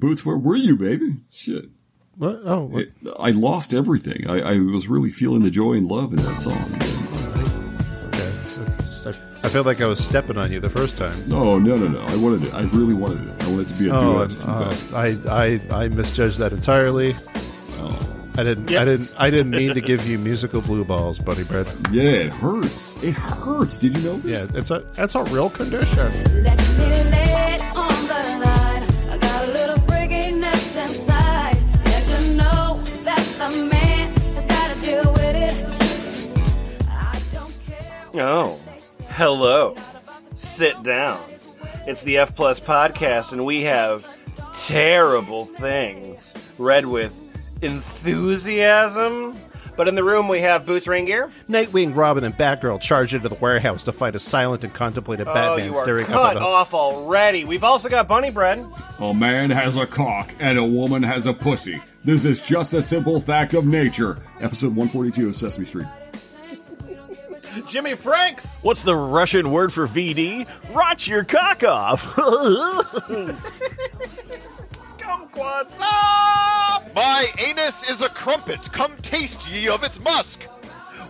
Boots, where were you, baby? Shit. What? Oh, what? It, I lost everything. I, I was really feeling the joy and love in that song. okay. I, I felt like I was stepping on you the first time. No, no, no, no. I wanted it. I really wanted it. I wanted it to be a Oh, duet. uh. I, I, I misjudged that entirely. Oh. I didn't. I didn't. I didn't mean to give you musical blue balls, Bunny Bread. Yeah, it hurts. It hurts. Did you know this? Yeah, it's a. That's a real condition. Hello. Sit down. It's the F Plus podcast, and we have terrible things read with enthusiasm. But in the room, we have Boots Raingear. Nightwing, Robin, and Batgirl charge into the warehouse to fight a silent and contemplative Oh, Batman you are staring cut up at a. off already. We've also got Bunny Bread. A man has a cock and a woman has a pussy. This is just a simple fact of nature. Episode 142 of Sesame Street. Jimmy Franks. What's the Russian word for VD? Rot your cock off. Kumquatxop. My anus is a crumpet. Come taste ye of its musk.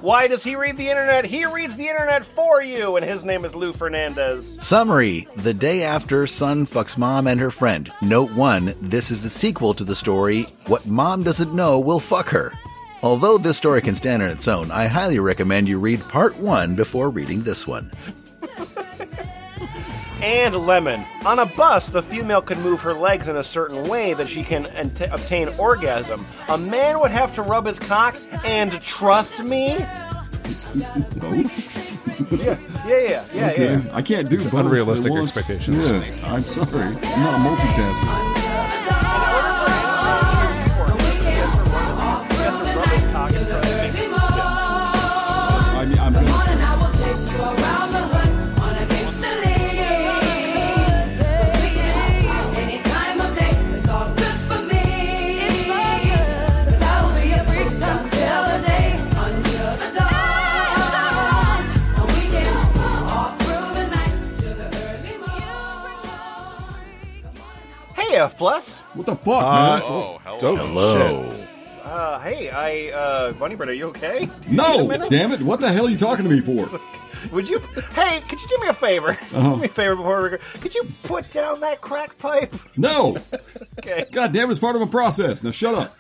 Why does he read the internet? He reads the internet for you, and his name is Lou Fernandez. Summary The day after son fucks mom and her friend. Note 1 This is the sequel to the story What Mom Doesn't Know Will Fuck Her. Although this story can stand on its own, I highly recommend you read part 1 before reading this one. and lemon. On a bus, the female can move her legs in a certain way that she can ent- obtain orgasm. A man would have to rub his cock and trust me. Both? Yeah, yeah, yeah, yeah. Okay. yeah. I can't do both. unrealistic expectations. Yeah, I'm sorry. I'm not a multitasker. Hey, F plus. What the fuck, Uh, man? Oh, hello. Hello. Uh, hey, I, uh, Bunny Bread, are you okay? You No, damn it! What the hell are you talking to me for? Would you? Hey, could you do me a favor? Uh-huh. Do me a favor before we go. Could you put down that crack pipe? No! Okay. God damn it, it's part of a process. Now shut up.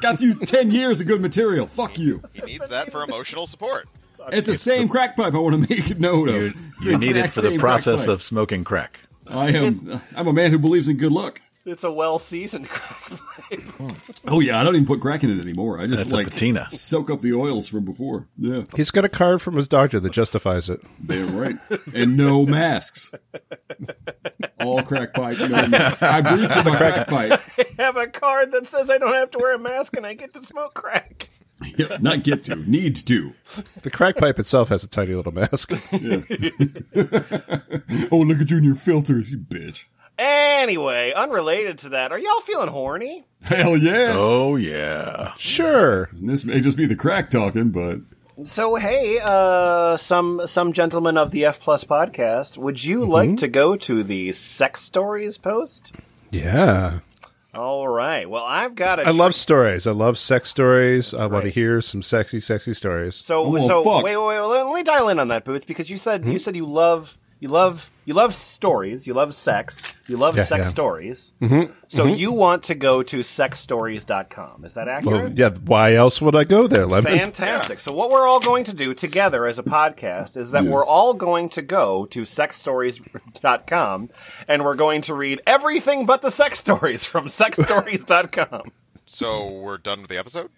Got you 10 years of good material. Fuck you. He needs that for emotional support. It's the same crack pipe I want to make note of. You, you need it for the process of smoking crack. I am. I'm a man who believes in good luck. It's a well seasoned crack pipe. Oh yeah, I don't even put crack in it anymore. I just That's a like patina. soak up the oils from before. Yeah, He's got a card from his doctor that justifies it. damn right. And no masks. All crack pipe, no masks. I breathe through my crack pipe. I have a card that says I don't have to wear a mask and I get to smoke crack. Yeah, not get to, need to. The crack pipe itself has a tiny little mask. Oh, look at you and your filters, you bitch. Anyway, unrelated to that, are y'all feeling horny? Hell yeah. Oh, yeah. sure. This may just be the crack talking, but So hey, uh, some some gentlemen of the F Plus podcast, would you like to go to the sex stories post? Yeah. All right. Well, I've got a. I love stories. I love sex stories. I want to hear some sexy, sexy stories. So Oh, so fuck. wait, wait, wait. Let, let me dial in on that, Boots, because you said you said you love you love you love stories, you love sex, you love Yeah, sex yeah. stories. Mm-hmm. So you want to go to sexstories.com. Is that accurate? Well, yeah. Why else would I go there, Lemon? Fantastic. So what we're all going to do together as a podcast is that we're all going to go to sexstories.com and we're going to read everything but the sex stories from sexstories.com. So we're done with the episode?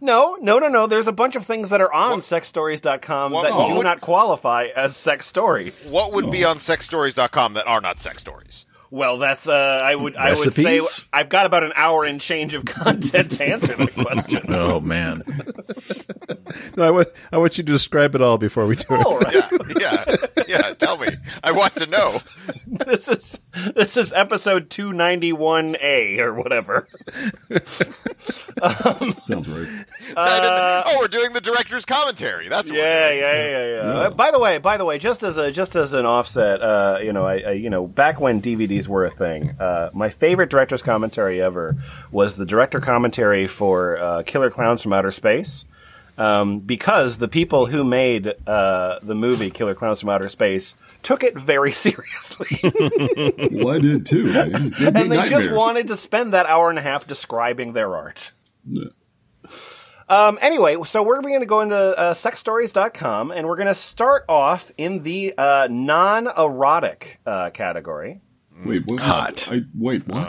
No, no, no, no. There's a bunch of things that are on sexstories.com what- that what do would- not qualify as sex stories. What would be on sexstories.com that are not sex stories? Well, that's uh I would I would say I've got about an hour and change of content to answer that question. Oh, man. No, I want, I want you to describe it all before we do it. All right. Yeah, yeah, yeah. Tell me. I want to know. this is this is episode two ninety one A or whatever. Sounds right. I didn't- oh, we're doing the director's commentary. That's what Yeah, we're yeah, yeah, yeah. Uh, by the way, by the way, just as a just as an offset, uh, you know, I, I you know, back when DVDs were a thing, uh, my favorite director's commentary ever was the director commentary for uh, Killer Clowns from Outer Space. Um, because the people who made uh, the movie Killer Clowns from Outer Space took it very seriously, Well, I did too. and they just wanted to spend that hour and a half describing their art. Yeah. Um, anyway, so we're going to go into uh, sexstories.com and we're going to start off in the uh, non erotic uh, category. Wait, what? was- Hot. I, wait, what?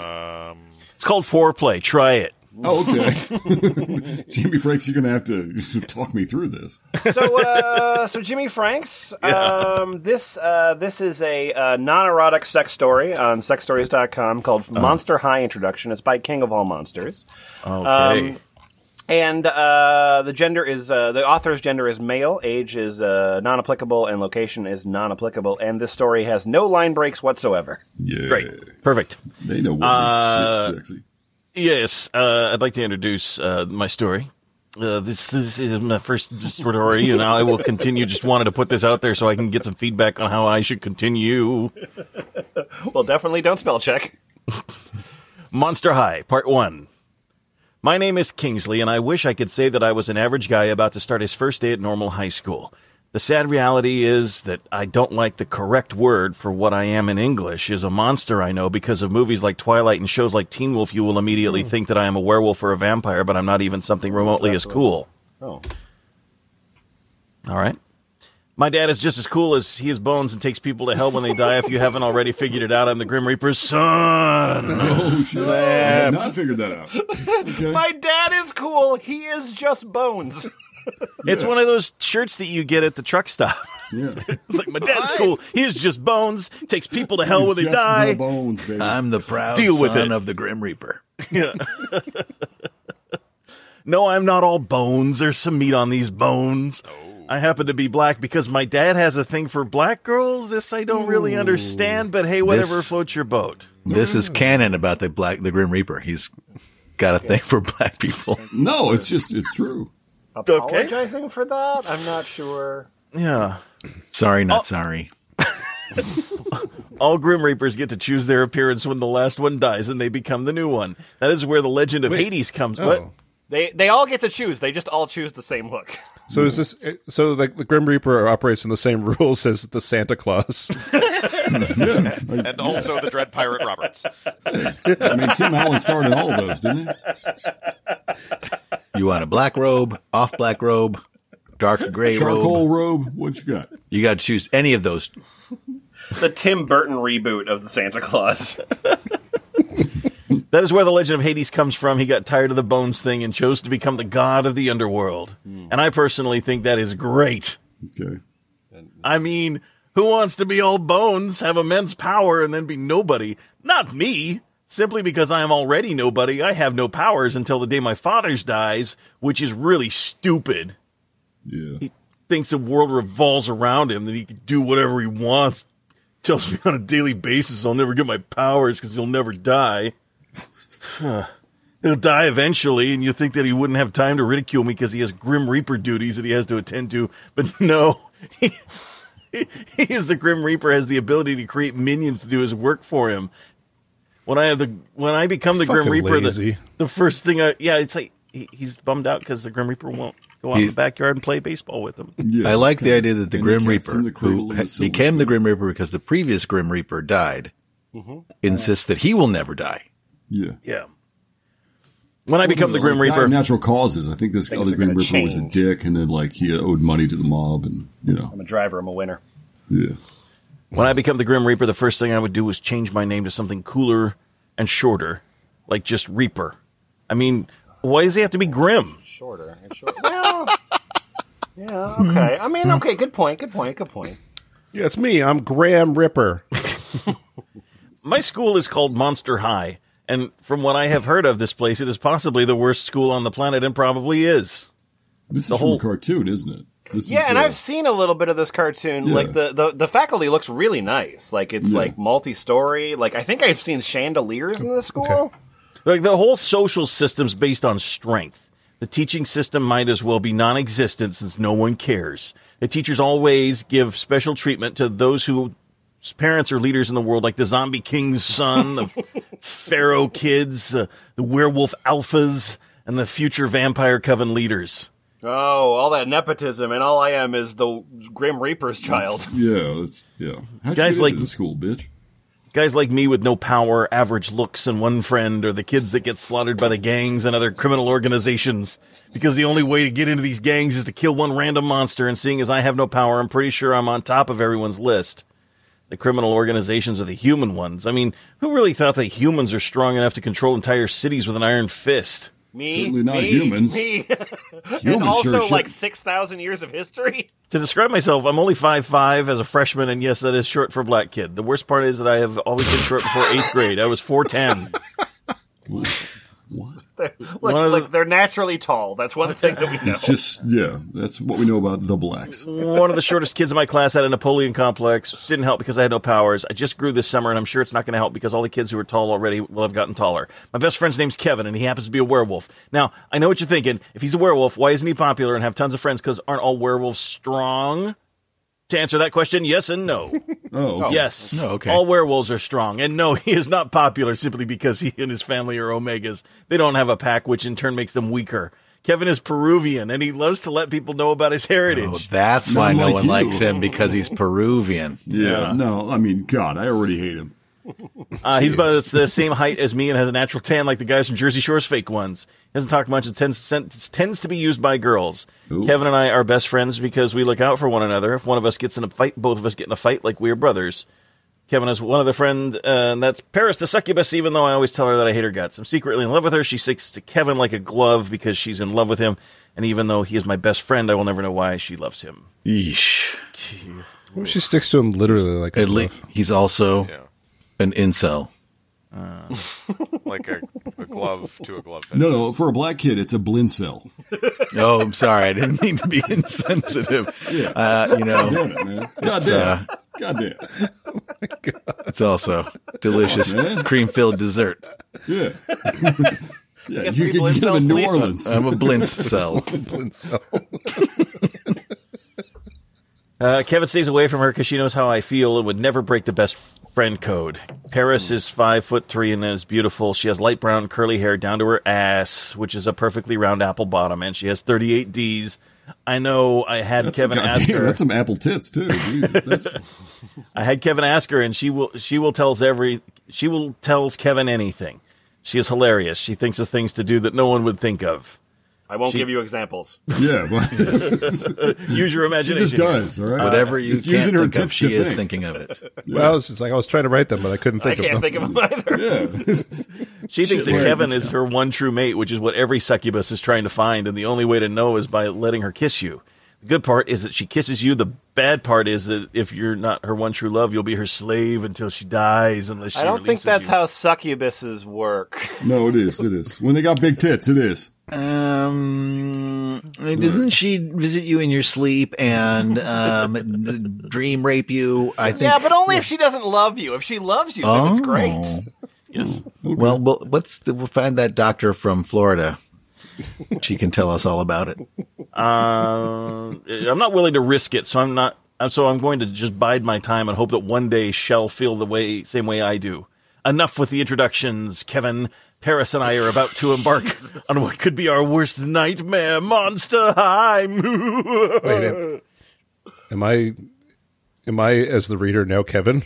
It's called foreplay. Try it. oh, okay. Jimmy Franks, you're gonna have to talk me through this. So, uh, so Jimmy Franks, um, this uh, this is a uh, non erotic sex story on sexstories.com called Monster High Introduction. It's by King of All Monsters. Okay. Um, And uh, the gender is uh, the author's gender is male, age is uh, non-applicable, and location is non-applicable. And this story has no line breaks whatsoever. Yeah, Great. Perfect. They know what Uh, shit's sexy. Yes, uh, I'd like to introduce uh, my story. Uh, this this is my first story, and I will continue. Just wanted to put this out there so I can get some feedback on how I should continue. Well, definitely don't spell check. Monster High, Part 1. My name is Kingsley, and I wish I could say that I was an average guy about to start his first day at normal high school. The sad reality is that I don't like the correct word for what I am in English is a monster I know because of movies like Twilight and shows like Teen Wolf you will immediately hmm. think that I am a werewolf or a vampire, but I'm not even something remotely as cool. Oh, All right. My dad is just as cool as he is bones and takes people to hell when they die. If you haven't already figured it out, I'm the Grim Reaper's son. Oh shit! I had not figured that out. Okay. my dad is cool. He is just bones. It's one of those shirts that you get at the truck stop. yeah. It's like my dad's cool. He's just bones. Takes people to hell when they Just die. the bones, baby. I'm the proud Deal with son it. of the Grim Reaper. Yeah. no, I'm not all bones. There's some meat on these bones. I happen to be black because my dad has a thing for black girls. This I don't really understand, but hey, whatever This- floats your boat. This is canon about the black, the Grim Reaper. He's got a thing for black people. no, it's just it's true. Apologizing for that? I'm not sure. Yeah. Sorry, not oh. sorry. All Grim Reapers get to choose their appearance when the last one dies and they become the new one. That is where the legend of Hades comes. Oh. What? They they all get to choose. They just all choose the same look. So is this so the, the Grim Reaper operates in the same rules as the Santa Claus? And also the Dread Pirate Roberts. I mean, Tim Allen started all of those, didn't he? You want a black robe, off black robe, dark gray robe. Charcoal robe. robe. What you got? You got to choose any of those. The Tim Burton reboot of the Santa Claus. That is where the legend of Hades comes from. He got tired of the bones thing and chose to become the god of the underworld. Hmm. And I personally think that is great. Okay. I mean, who wants to be all bones, have immense power, and then be nobody? Not me. Simply because I am already nobody, I have no powers until the day my father's dies, which is really stupid. Yeah. He thinks the world revolves around him, that he can do whatever he wants. Tells me on a daily basis I'll never get my powers because he'll never die. He'll die eventually, and you think that he wouldn't have time to ridicule me because he has Grim Reaper duties that he has to attend to. But no, he, he is the Grim Reaper, has the ability to create minions to do his work for him. When I have the when I become the Grim Reaper, the, lazy. the first thing I yeah, it's like he, he's bummed out because the Grim Reaper won't go out in the backyard and play baseball with him. yeah I like the kinda- idea that the Grim Reaper, the who ha- a silver became the. Grim Reaper because the previous Grim Reaper died, insists that he will never die. Yeah. Yeah. When I become the Grim Like, Reaper, of natural causes. I think this Things other Grim gonna Reaper was a dick, and then like he owed money to the mob, and you know, I'm a driver. I'm a winner. yeah. when I become the Grim Reaper, the first thing I would do is change my name to something cooler and shorter, like just Reaper. I mean, why does he have to be grim? Shorter. and shorter. well, yeah. Okay. I mean, okay. Good point. Good point. Good point. yeah, it's me. I'm Graham Ripper. My school is called Monster High, and from what I have heard of this place, it is possibly the worst school on the planet and probably is. This The is from whole- a cartoon, isn't it? This Yeah, is, and uh, I've seen a little bit of this cartoon. Yeah. Like the, the the faculty looks really nice. Like it's Yeah. like multi-story. Like I think I've seen chandeliers in the school. Like the whole social system's based on strength. The teaching system might as well be non-existent since no one cares. The teachers always give special treatment to those who parents are leaders in the world, like the zombie king's son, the pharaoh kids, uh, the werewolf alphas, and the future vampire coven leaders. Oh, all that nepotism, and all I am is the Grim Reaper's child. Yeah, that's yeah. How'd Guys you get like- into the school, bitch? Guys like me with no power, average looks, and one friend, or the kids that get slaughtered by the gangs and other criminal organizations. Because the only way to get into these gangs is to kill one random monster, and seeing as I have no power, I'm pretty sure I'm on top of everyone's list. The criminal organizations are the human ones. I mean, who really thought that humans are strong enough to control entire cities with an iron fist? Me, Certainly not me, humans. Me, and also sure should. like six thousand years of history. To describe myself, I'm only 5'5 as a freshman, and yes, that is short for black kid. The worst part is that I have always been short before eighth grade. I was 4'10. what? One of the- like they're naturally tall. That's one thing that we know. It's just yeah. That's what we know about the blacks. One of the shortest kids in my class had a Napoleon complex. Didn't help because I had no powers. I just grew this summer, and I'm sure it's not going to help because all the kids who are tall already will have gotten taller. My best friend's name's Kevin, and he happens to be a werewolf. Now, I know what you're thinking. If he's a werewolf, why isn't he popular and have tons of friends? Because aren't all werewolves strong? To answer that question, yes and no. Oh. Yes. Oh, okay. All werewolves are strong. And no, he is not popular simply because he and his family are Omegas. They don't have a pack, which in turn makes them weaker. Kevin is Peruvian, and he loves to let people know about his oh, heritage. Oh, that's why Not no like one you. likes him because he's Peruvian. Yeah, no, I mean, God, I already hate him. Uh, he's about the same height as me and has a natural tan like the guys from Jersey Shore's fake ones. He doesn't talk much. It tends, tends to be used by girls. Ooh. Kevin and I are best friends because we look out for one another. If one of us gets in a fight, both of us get in a fight like we are brothers. Kevin has one other friend, uh, and that's Paris the succubus, even though I always tell her that I hate her guts. I'm secretly in love with her. She sticks to Kevin like a glove because she's in love with him. And even though he is my best friend, I will never know why she loves him. Yeesh. She sticks to him literally like a At least glove. he's also Yeah. An incel. like a, a glove to a glove. No, no, for a black kid, it's a blincell. Oh, I'm sorry. I didn't mean to be insensitive. Yeah. Uh, you know, Damn it, man. God uh, damn. God it's also delicious Man. cream filled dessert. Yeah. yeah, Get you can get them in New. Orleans. I'm a blintz cell. Uh, Kevin stays away from her because she knows how I feel and would never break the best friend code. Paris is five foot three and is beautiful. She has light brown curly hair down to her ass, which is a perfectly round apple bottom, and she has 38 D's. I know I had That's, Kevin God ask damn, her. that's some apple tits too. Dude. I had Kevin ask her, and she will she will tells every she will tells Kevin anything. She is hilarious. She thinks of things to do that no one would think of. I won't She- give you examples. yeah, but Use your imagination. she just does. All right, Whatever you It's using her think of, tips she to is think. thinking of it. Well, it's just like I was trying to write them, but I couldn't I think of can't them. think of them either. Yeah, She thinks that Shit. Kevin is her one true mate, which is what every succubus is trying to find, and the only way to know is by letting her kiss you. The good part is that she kisses you. The bad part is that if you're not her one true love, you'll be her slave until she dies, unless she I don't think that's you. how succubuses work. no, it is. It is. When they got big tits, it is. Um, doesn't she visit you in your sleep and um, dream rape you? I think. yeah, but only if she doesn't love you. If she loves you, then it's great. Oh. Yes. Well, well, what's the, we'll find that doctor from Florida. She can tell us all about it. Uh, I'm not willing to risk it, so I'm not. uh, So I'm going to just bide my time and hope that one day shall feel the way, same way I do. Enough with the introductions, Kevin. Paris and I are about to embark on what could be our worst nightmare. Monster High. Wait, am, am I? Am I as the reader now, Kevin?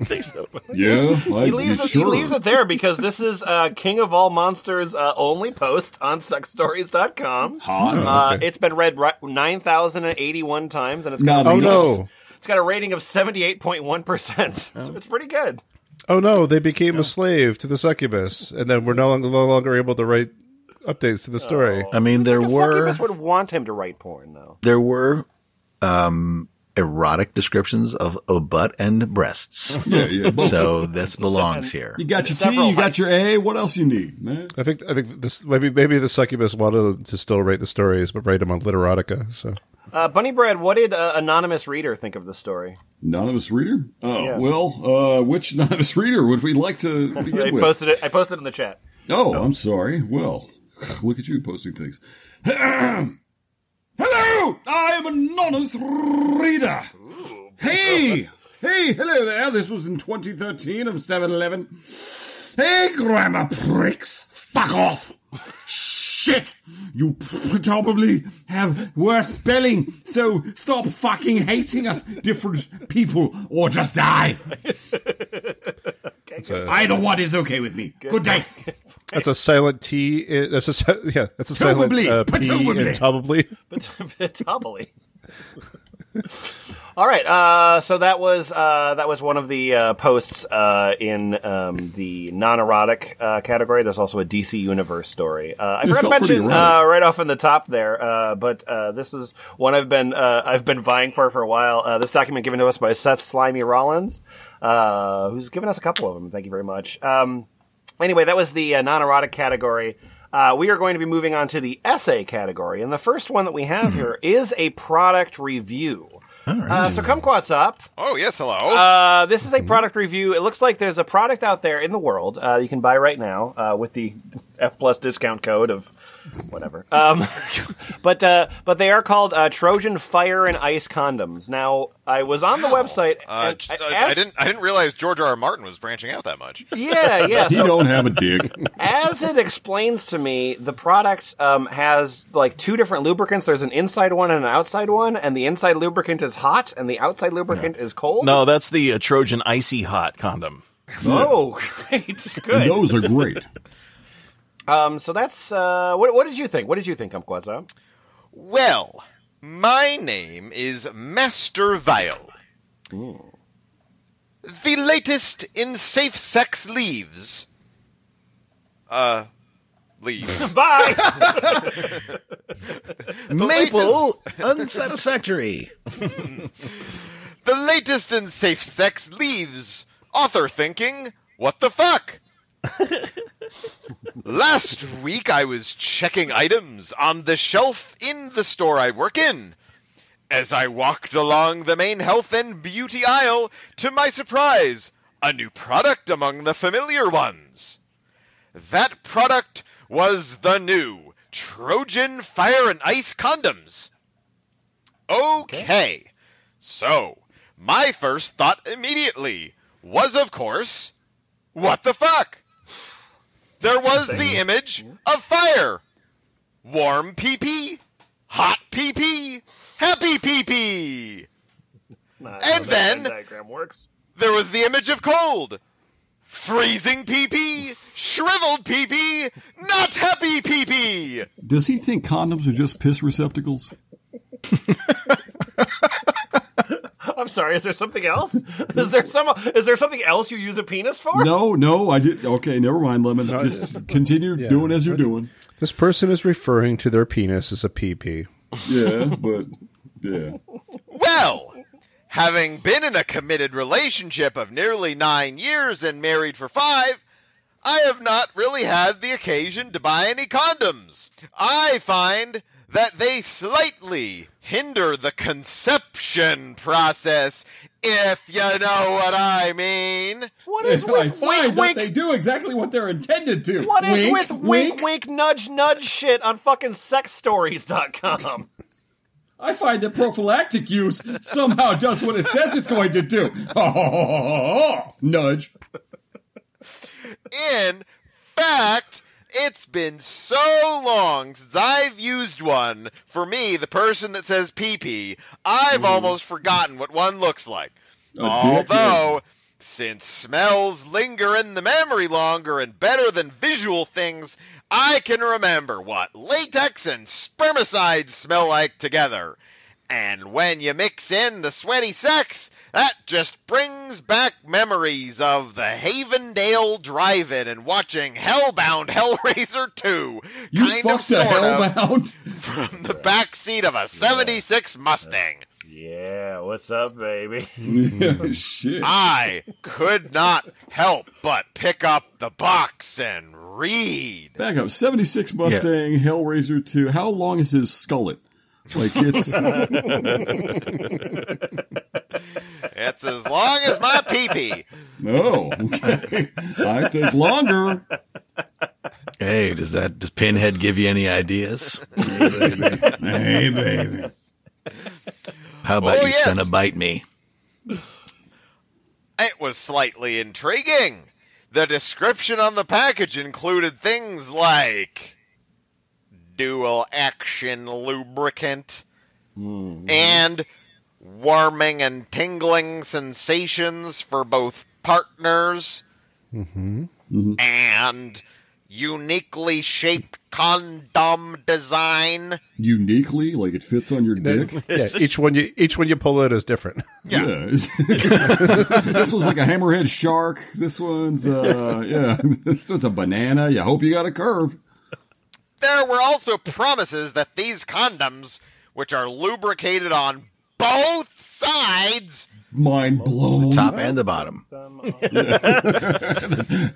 I think so. Yeah, like, He leaves, you it, sure? he leaves it there because this is uh, King of All Monsters' uh, only post on sexstories.com. Hot. Uh, Okay. It's been read ri- 9,081 times, and it's got, a Oh enough. of- no! it's got a rating of 78.1%. So it's pretty good. Oh no! They became a slave to the succubus, and then we're no longer, no longer able to write updates to the story. I mean, there were The were succubus would want him to write porn, though. there were um, erotic descriptions of a butt and breasts. Yeah, yeah. both. So this belongs here. you got your Several T, you got your A. What else you need, man? I think I think this maybe maybe the succubus wanted to still write the stories, but write them on literotica. So Uh, Bunny Bread, what did uh, anonymous reader think of the story? Anonymous reader? Oh, Yeah. well, uh, which anonymous reader would we like to I with? posted it. I posted it in the chat. Oh, I'm sorry. Well, look at you posting things. hello! I am Anonymous Reader. Hey! Hey, hello there. This was in 2013 of 7 Eleven. Hey, grammar pricks. Fuck off. Shit! You probably have worse spelling, so stop fucking hating us, different people, or just die. a Either one is okay with me. Good day. That's a silent T. i- That's a yeah. That's a silent Tobably, uh, P patobably. in probably. Tumbly. All right, uh, so that was uh, that was one of the uh, posts uh, in um, the non-erotic uh, category. There's also a DC Universe story. Uh, I forgot to mention uh, right off in the top there, uh, but uh, this is one I've been uh, I've been vying for for a while. Uh, this document given to us by Seth Slimy Rollins, uh, who's given us a couple of them. Thank you very much. Um, anyway, that was the uh, non-erotic category. Uh, we are going to be moving on to the essay category, and the first one that we have here is a product review. Uh, so Kumquatxop. Oh, yes, hello. Uh, this is a product review. It looks like there's a product out there in the world uh, you can buy right now uh, with the F plus discount code of whatever. Um, but uh, but they are called uh, Trojan Fire and Ice condoms. Now I was on the website. uh, and j- I I, I asked- didn't. I didn't realize George R. R. Martin was branching out that much. Yeah, yeah. He So don't have a dig. as it explains to me, the product um, has like two different lubricants. There's an inside one and an outside one, and the inside lubricant is hot, and the outside lubricant is cold. No, that's the uh, Trojan Icy Hot condom. Oh, great, good. those are great. Um, so that's uh, what. What did you think? What did you think, Kumquatza? Well, my name is Master Vile. The latest in safe sex leaves. Uh, leaves. Bye. Maple unsatisfactory. the latest in safe sex leaves. Author thinking, what the fuck? Last week I was checking items on the shelf in the store I work in. As I walked along the main health and beauty aisle, to my surprise, a new product among the familiar ones. That product was the new Trojan Fire and Ice condoms. Okay. So, my first thought immediately was, of course, what the fuck? There was the image of fire. Warm pee pee, hot pee pee, happy pee pee. It's not And then- diagram works. There was the image of cold. Freezing pee pee, shriveled pee pee, not happy pee pee. Does he think condoms are just piss receptacles? I'm sorry. Is there something else? Is there some? Is there something else you use a penis for? No, no, I did. Okay, never mind, Lemon. Just continue doing as you're doing. This person is referring to their penis as a PP. Yeah, but yeah. Well, having been in a committed relationship of nearly nine years and married for five, I have not really had the occasion to buy any condoms. I find that they slightly hinder the conception process, if you know what I mean. What is I find wink, that wink? they do exactly what they're intended to. What is wink, with wink, wink, nudge, nudge shit on fucking sexstories.com? I find that prophylactic use somehow does what it says it's going to do. Nudge. In fact, it's been so long since I've used one. For me, the person that says pee pee, I've mm-hmm. almost forgotten what one looks like. A Although, since smells linger in the memory longer and better than visual things, I can remember what latex and spermicides smell like together. And when you mix in the sweaty sex, that just brings back memories of the Havendale Drive-In and watching Hellbound Hellraiser 2. You kind fucked of, a sort of, hellbound? from the back seat of a 76 Mustang. Yeah, what's up, baby? Yeah, shit. I could not help but pick up the box and read. Back up. 76 Mustang, Hellraiser 2. How long is his skullet? Like, it's. It's as long as my pee-pee. no. Okay. I think longer. Hey, does that does Pinhead give you any ideas? Hey, baby. How about Oh, you yes. send a bite me? It was slightly intriguing. The description on the package included things like dual action lubricant mm-hmm. and warming and tingling sensations for both partners mm-hmm. Mm-hmm. and uniquely shaped condom design. Uniquely, like it fits on your dick. Yeah, each one you each one you pull out is different. Yeah. Yeah. this one's like a hammerhead shark. This one's, uh, yeah. This one's a banana. You hope you got a curve. There were also promises that these condoms, which are lubricated on both sides, Mind blown. The top and the bottom.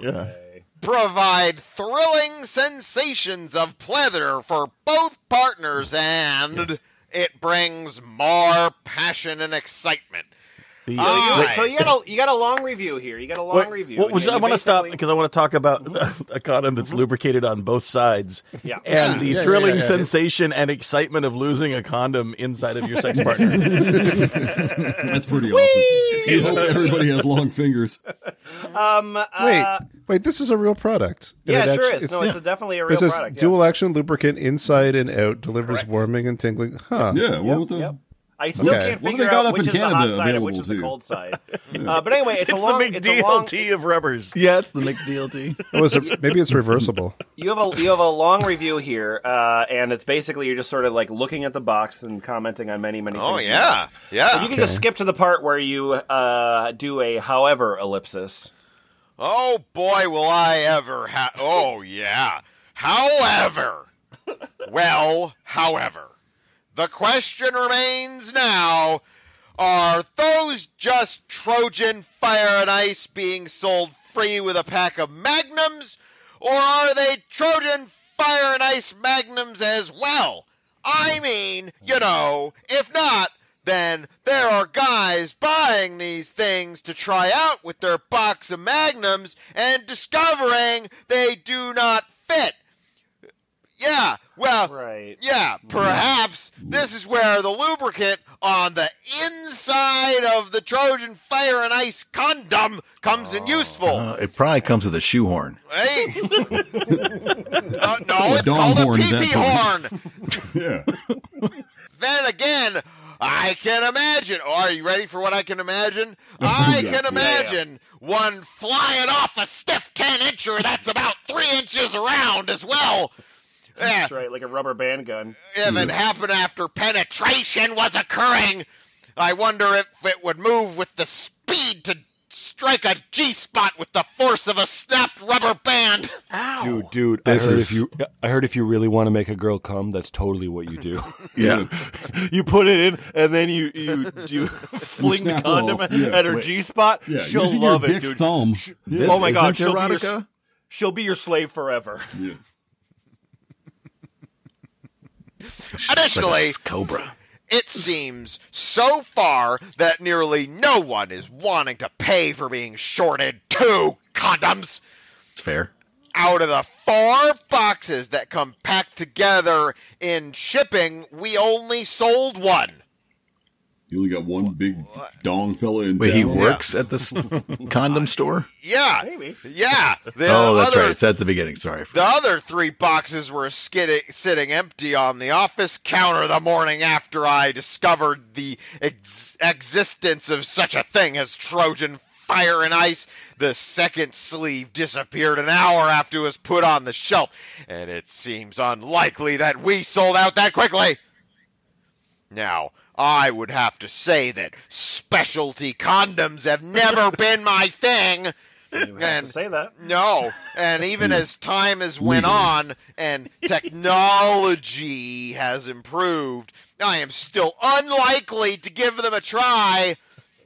Yeah. provide thrilling sensations of pleasure for both partners and it brings more passion and excitement. The, Ah. so you got a you got a long review here. You got a long What- review. what was- and I want to stop because I want to talk about a condom that's lubricated on both sides. Yeah. And the Yeah, yeah, thrilling yeah, yeah. sensation and excitement of losing a condom inside of your sex partner. That's pretty awesome. You hope everybody has long fingers. Um, uh, Wait, wait, this is a real product. And yeah, it sure actu- is. No, it's a, definitely a real It says product. yeah. dual action lubricant inside and out delivers warming and tingling. Huh. Yeah, what with the. Yep. I still Okay. can't What figure they got out up which in is the hot Canada side and which available, is the cold side. uh, but anyway, it's, it's a long. the it's a long. McDLT of rubbers. Yeah, it's the McDLT. Oh, it, maybe it's reversible. You have a you have a long review here, uh, and it's basically you're just sort of like looking at the box and commenting on many many. Things. Oh things. yeah, You yeah. can just skip to the part where you uh, do a however ellipsis. Oh boy, will I ever have. Oh yeah. However, well, however, the question remains now: Are those just Trojan fire and ice being sold free with a pack of magnums, or are they Trojan fire and ice magnums as well? I mean, you know, if not, then there are guys buying these things to try out with their box of magnums and discovering they do not fit. Yeah, well, Right. yeah, perhaps this is where the lubricant on the inside of the Trojan Fire and Ice condom comes in useful. Uh, it probably comes with a shoehorn. Hey? Uh, no, a it's called a horn at that pee-pee horn. Yeah. then again, I can imagine. Oh, are you ready for what I can imagine? I Yeah. can imagine one flying off a stiff 10 incher that's about three inches around as well. Yeah, That's right, like a rubber band gun. if it happened after penetration was occurring, I wonder if it would move with the speed to strike a G spot with the force of a snapped rubber band. Ow. Dude, dude, This I heard is- if you I heard if you really want to make a girl come, that's totally what you do. Yeah. you put it in and then you you you fling the condom yeah. at her G spot. Yeah. She'll Using love your it, dick's dude. thumb. This oh my god, she'll be, your, erotica? she'll be your slave forever. Yeah. Additionally, Like cobra. it seems so far that nearly no one is wanting to pay for being shorted two condoms. It's fair. Out of the four boxes that come packed together in shipping, we only sold one. You only got one big dong fella in Wait, he town. works at this condom store? Yeah, Maybe. yeah. The Oh, that's other, right. It's at the beginning. Sorry. The other three boxes were skid- sitting empty on the office counter the morning after I discovered the ex- existence of such a thing as Trojan Fire and Ice. The second sleeve disappeared an hour after it was put on the shelf, and it seems unlikely that we sold out that quickly. Now, I would have to say that specialty condoms have never been my thing. You have And- to say that. No, and even as time has went on and technology has improved, I am still unlikely to give them a try.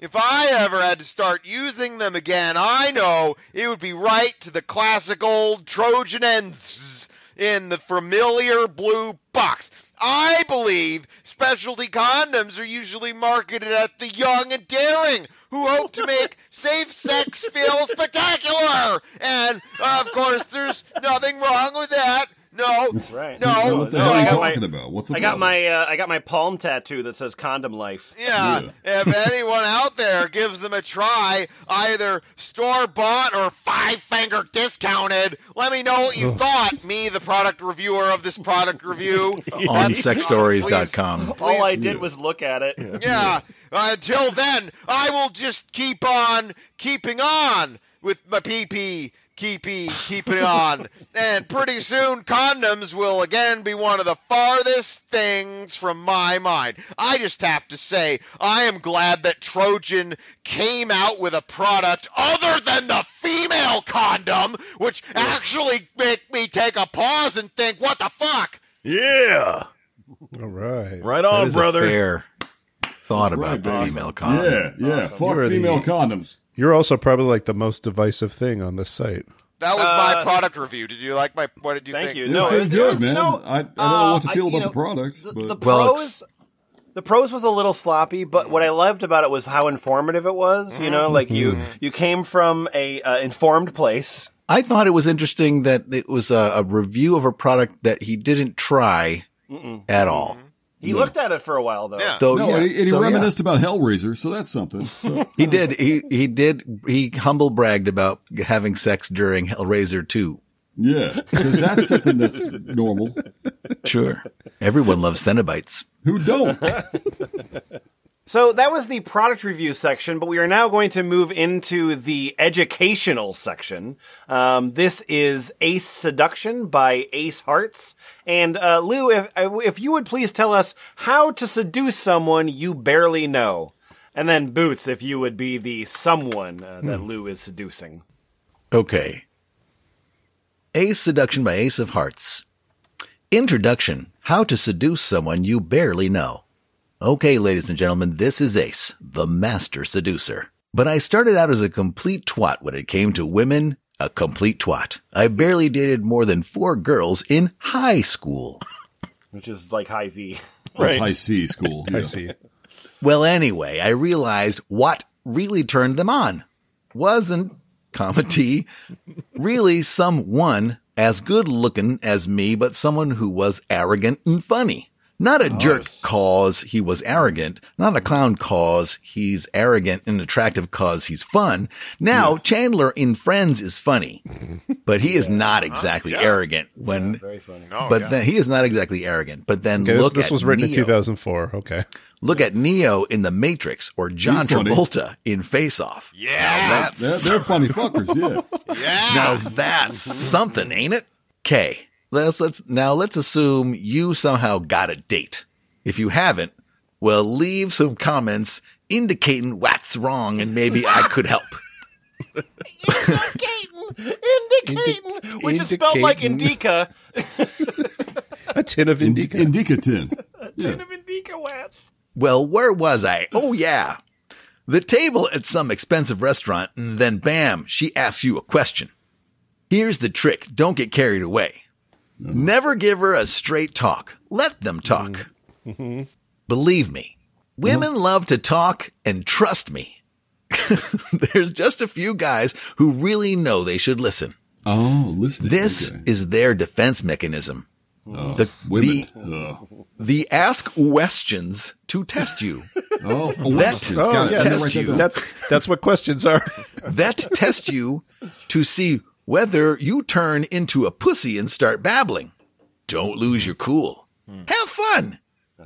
If I ever had to start using them again, I know it would be right to the classic old Trojan ENZ in the familiar blue box. I believe specialty condoms are usually marketed at the young and daring who hope to make safe sex feel spectacular. And of course, there's nothing wrong with that. No, Right. no, what the no, hell are you talking my- about? What's the I got problem? my uh, I got my palm tattoo that says condom life. Yeah, if anyone out there gives them a try, either store bought or five finger discounted, let me know what you thought. Me, the product reviewer of this product review. on sexstories.com. All I did was look at it. Yeah. Until then, I will just keep on keeping on with my PP. Keepy, keeping on. And pretty soon, condoms will again be one of the farthest things from my mind. I just have to say, I am glad that Trojan came out with a product other than the female condom, which actually make me take a pause and think, what the fuck? Yeah. All right. Right on, is brother. a fair thought about right, the Dave. female condom. Yeah, yeah. Fuck You're the- female condoms. You're also probably like the most divisive thing on this site. That was my Uh, product review. Did you like my? What did you Thank think? you. No, it was, good, man. you know, I, I don't know uh, what to feel I- about you the product, The, but the Well, pros, the pros was a little sloppy, but what I loved about it was how informative it was. You know, like you you came from a uh, informed place. I thought it was interesting that it was a, a review of a product that he didn't try at all. He looked at it for a while though. Yeah. Though, no, yeah, and he, and he so, yeah. reminisced about Hellraiser, so that's something. So He did. He he did. He humble bragged about having sex during Hellraiser 2. yeah, because that's something that's normal. Sure. Everyone loves Cenobites. Who don't? So that was the product review section, but we are now going to move into the educational section. Um, this is Ace Seduction by Ace Hearts. And uh, Lou, if if you would please tell us how to seduce someone you barely know, and then Boots, if you would be the someone uh, that Lou is seducing. Okay. Ace Seduction by Ace of Hearts. Introduction How to Seduce Someone You Barely Know. Okay, ladies and gentlemen, this is Ace, the master seducer. But I started out as a complete twat when it came to women, a complete twat. I barely dated more than four girls in high school. Which is like high V. That's high C school. I yeah. see. Well, anyway, I realized what really turned them on wasn't, comma T, really someone as good looking as me, but someone who was arrogant and funny. Not a jerk cause he was arrogant, not a clown cause he's arrogant and attractive cause he's fun. Now, Chandler in Friends is funny, but he is not exactly arrogant when, Very funny. Oh, but yeah. then he is not exactly arrogant. But then Okay, this, look this at was written in 2004. Okay. Look at Neo in The Matrix or John Travolta in Face Off. Yeah. They're, they're funny fuckers. Yeah. Yeah. Now that's mm-hmm. something, ain't it? Okay. Let's let's now let's assume you somehow got a date. If you haven't, well leave some comments indicating what's wrong and maybe I could help. Indicating, indicating, which is spelled like indica. A tin of indica. Indica tin. a Tin of indica wats. Well, where was I? Oh yeah. The table at some expensive restaurant and then bam, she asks you a question. Here's the trick. Don't get carried away. Mm-hmm. Never give her a straight talk. Let them talk. Mm-hmm. Mm-hmm. Believe me, women love to talk and trust me. There's just a few guys who really know they should listen. Oh, listen. This okay. is their defense mechanism. Oh, the, women. the, Ugh. the ask questions to test you. Oh, oh, That's- questions. oh, yeah, gonna test write you. That's that's what questions are. that test you to see whether you turn into a pussy and start babbling. Don't lose your cool. Hmm. Have fun.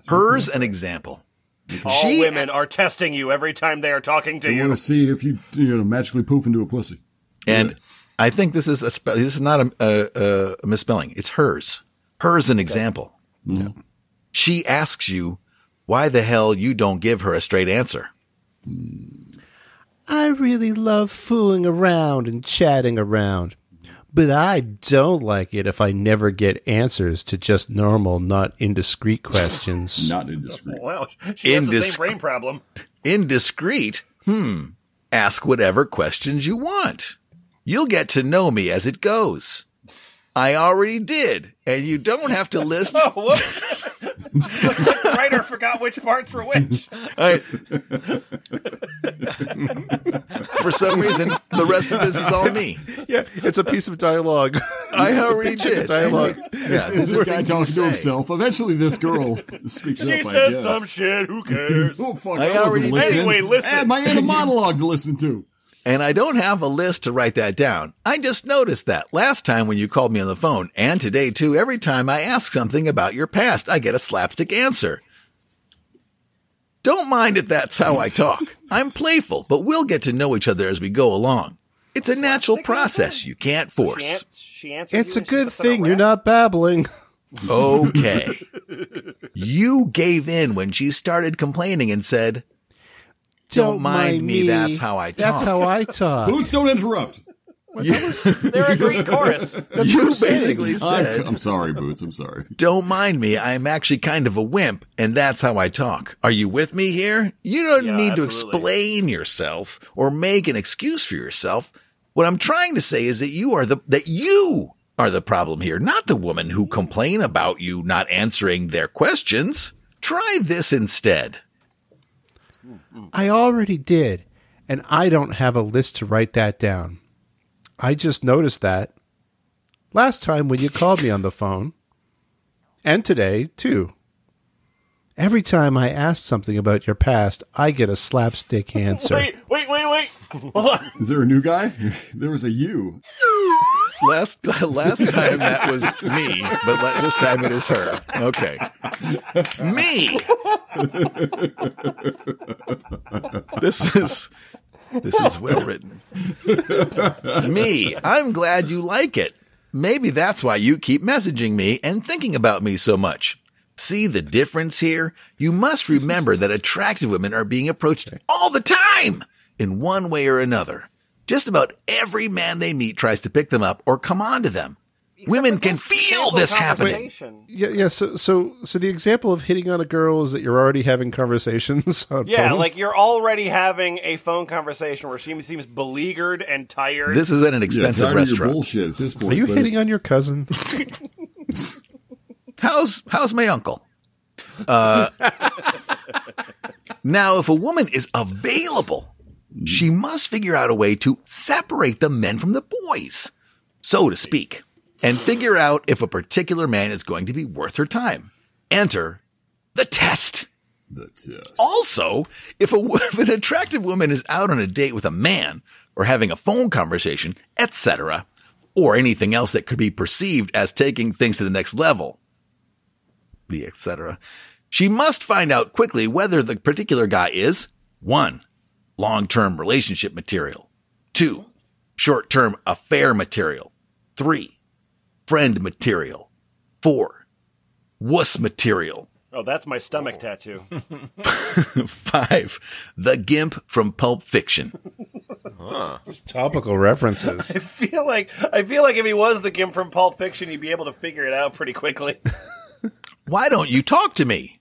Hers an example. All She- women are testing you every time they are talking to I you. want to see if you you know magically poof into a pussy. And I think this is a spe- this is not a, a, a misspelling. It's hers. Hers an example. She asks you why the hell you don't give her a straight answer. Hmm. I really love fooling around and chatting around. But I don't like it if I never get answers to just normal, not indiscreet questions. Not indiscreet. Wow, she has the same brain problem. Indiscreet? Hmm. Ask whatever questions you want. You'll get to know me as it goes. I already did, and you don't have to list. Oh, whoops. Looks like the writer forgot which parts were which. I- For some reason, the rest of this is all me. yeah, it's a piece of dialogue. I It's a already big chunk of did. dialogue. Yeah, Is this guy talking to say. himself? Eventually, this girl speaks She up. I said guess. some shit. Who cares? Oh fuck! I I, wasn't already- listening. Anyway, listen. I had my inner monologue to listen to. And I don't have a list to write that down. I just noticed that last time when you called me on the phone, and today too, every time I ask something about your past, I get a slapstick answer. Don't mind if that's how I talk. I'm playful, but we'll get to know each other as we go along. It's a natural process you can't She, force. an- she answered It's a good puts a thing you're not babbling. Okay. You gave in when she started complaining and said, Don't mind me, that's how I talk. That's how I talk. Boots, don't interrupt. They're a Greek chorus. you basically I'm, said, I'm sorry, Boots. I'm sorry. Don't mind me. I'm actually kind of a wimp, and that's how I talk. Are you with me here? You don't Yeah, need to explain yourself or make an excuse for yourself. What I'm trying to say is that you are the that you are the problem here, not the woman who complain about you not answering their questions. Try this instead. I already did, and I don't have a list to write that down. I just noticed that last time when you called me on the phone, and today, too. Every time I ask something about your past, I get a slapstick answer. Wait, wait, wait, wait. Hold on. Is there a new guy? there was a you. Last last time that was me, but le- this time it is her. Okay, me. this is this is well written. me. I'm glad you like it. Maybe that's why you keep messaging me and thinking about me so much. See the difference here? You must remember that attractive women are being approached all the time in one way or another. Just about every man they meet tries to pick them up or come on to them. Women can feel this happening. Yeah, yeah. So, so, so the example of hitting on a girl is that you're already having conversations. On Yeah, phone? like you're already having a phone conversation where she seems beleaguered and tired. This is at an expensive tired of your restaurant. bullshit at this point. are you hitting it's- on your cousin? How's how's my uncle? Uh, now, if a woman is available, she must figure out a way to separate the men from the boys, so to speak, and figure out if a particular man is going to be worth her time. Enter the test. The test. Also, if, a, if an attractive woman is out on a date with a man or having a phone conversation, etc., or anything else that could be perceived as taking things to the next level, the etc., she must find out quickly whether the particular guy is one, long-term relationship material, two, short-term affair material, three, friend material, four, wuss material, oh, that's my stomach tattoo. Five, the Gimp from Pulp Fiction. Huh. Topical references. I feel like I feel like if he was the Gimp from Pulp Fiction, he'd be able to figure it out pretty quickly. Why don't you talk to me?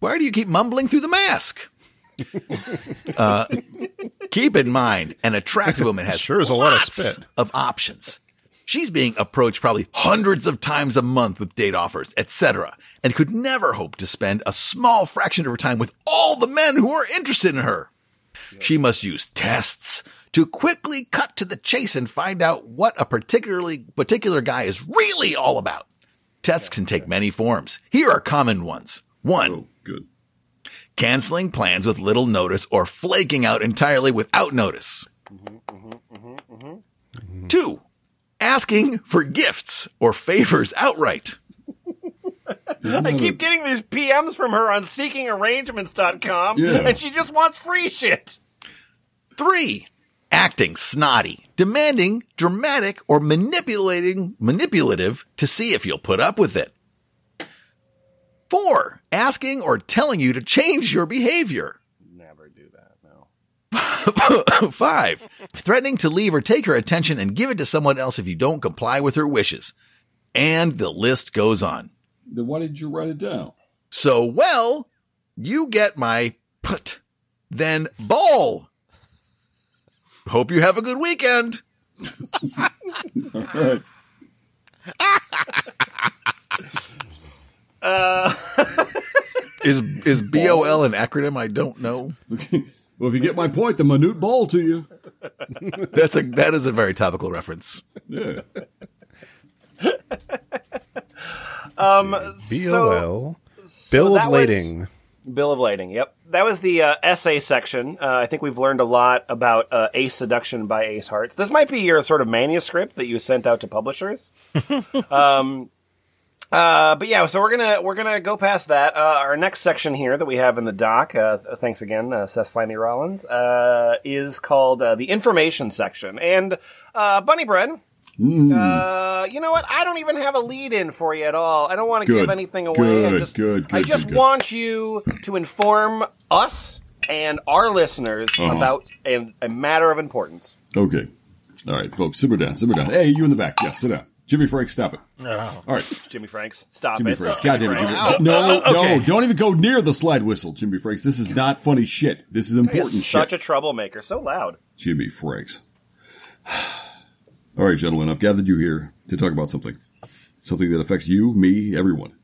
Why do you keep mumbling through the mask? uh, keep in mind, an attractive woman has Sure is a lot of spit. of options. She's being approached probably hundreds of times a month with date offers, etc., and could never hope to spend a small fraction of her time with all the men who are interested in her. She must use tests to quickly cut to the chase and find out what a particularly particular guy is really all about. Tests can take many forms. Here are common ones. One, Oh, good. canceling plans with little notice or flaking out entirely without notice. Two, asking for gifts or favors outright. I keep getting these PMs from her on seekingarrangements.com, Yeah. and she just wants free shit. Three, acting snotty, demanding, dramatic, or manipulating, manipulative to see if you'll put up with it. Four, asking or telling you to change your behavior. Never do that, no. Five, threatening to leave or take her attention and give it to someone else if you don't comply with her wishes. And the list goes on. Then why did you write it down? So, well, you get my put, then ball. Hope you have a good weekend. All right. Is is BOL an acronym? I don't know. Well, if you get my point, the minute ball to you. That's a that is a very topical reference. Yeah. Um, BOL. so Bill that of was- lading. Bill of Lading. Yep, that was the uh, essay section. Uh, I think we've learned a lot about uh, Ace Seduction by Ace Hearts. This might be your sort of manuscript that you sent out to publishers. um, uh, but yeah, so we're gonna we're gonna go past that. Uh, our next section here that we have in the doc. Uh, thanks again, uh, Seth Slimy Rollins. Uh, is called uh, the information section. And uh, Bunny Bread. Uh, you know what? I don't even have a lead in for you at all. I don't want to Good. give anything away. I just, good, I just good, good. want you to inform us and our listeners Uh-huh. about a, a matter of importance. Okay. All right, folks, simmer down, simmer down. Hey, you in the back. Yeah, sit down. Jimmy Franks, stop it. All right, Jimmy Franks, stop Jimmy it. Franks. Jimmy God damn it, Jimmy. Franks. No, Okay. no, don't even go near the slide whistle, Jimmy Franks. This is not funny shit. This is important is shit. such a troublemaker. So loud. Jimmy Franks. All right, gentlemen, I've gathered you here to talk about something. Something that affects you, me, everyone.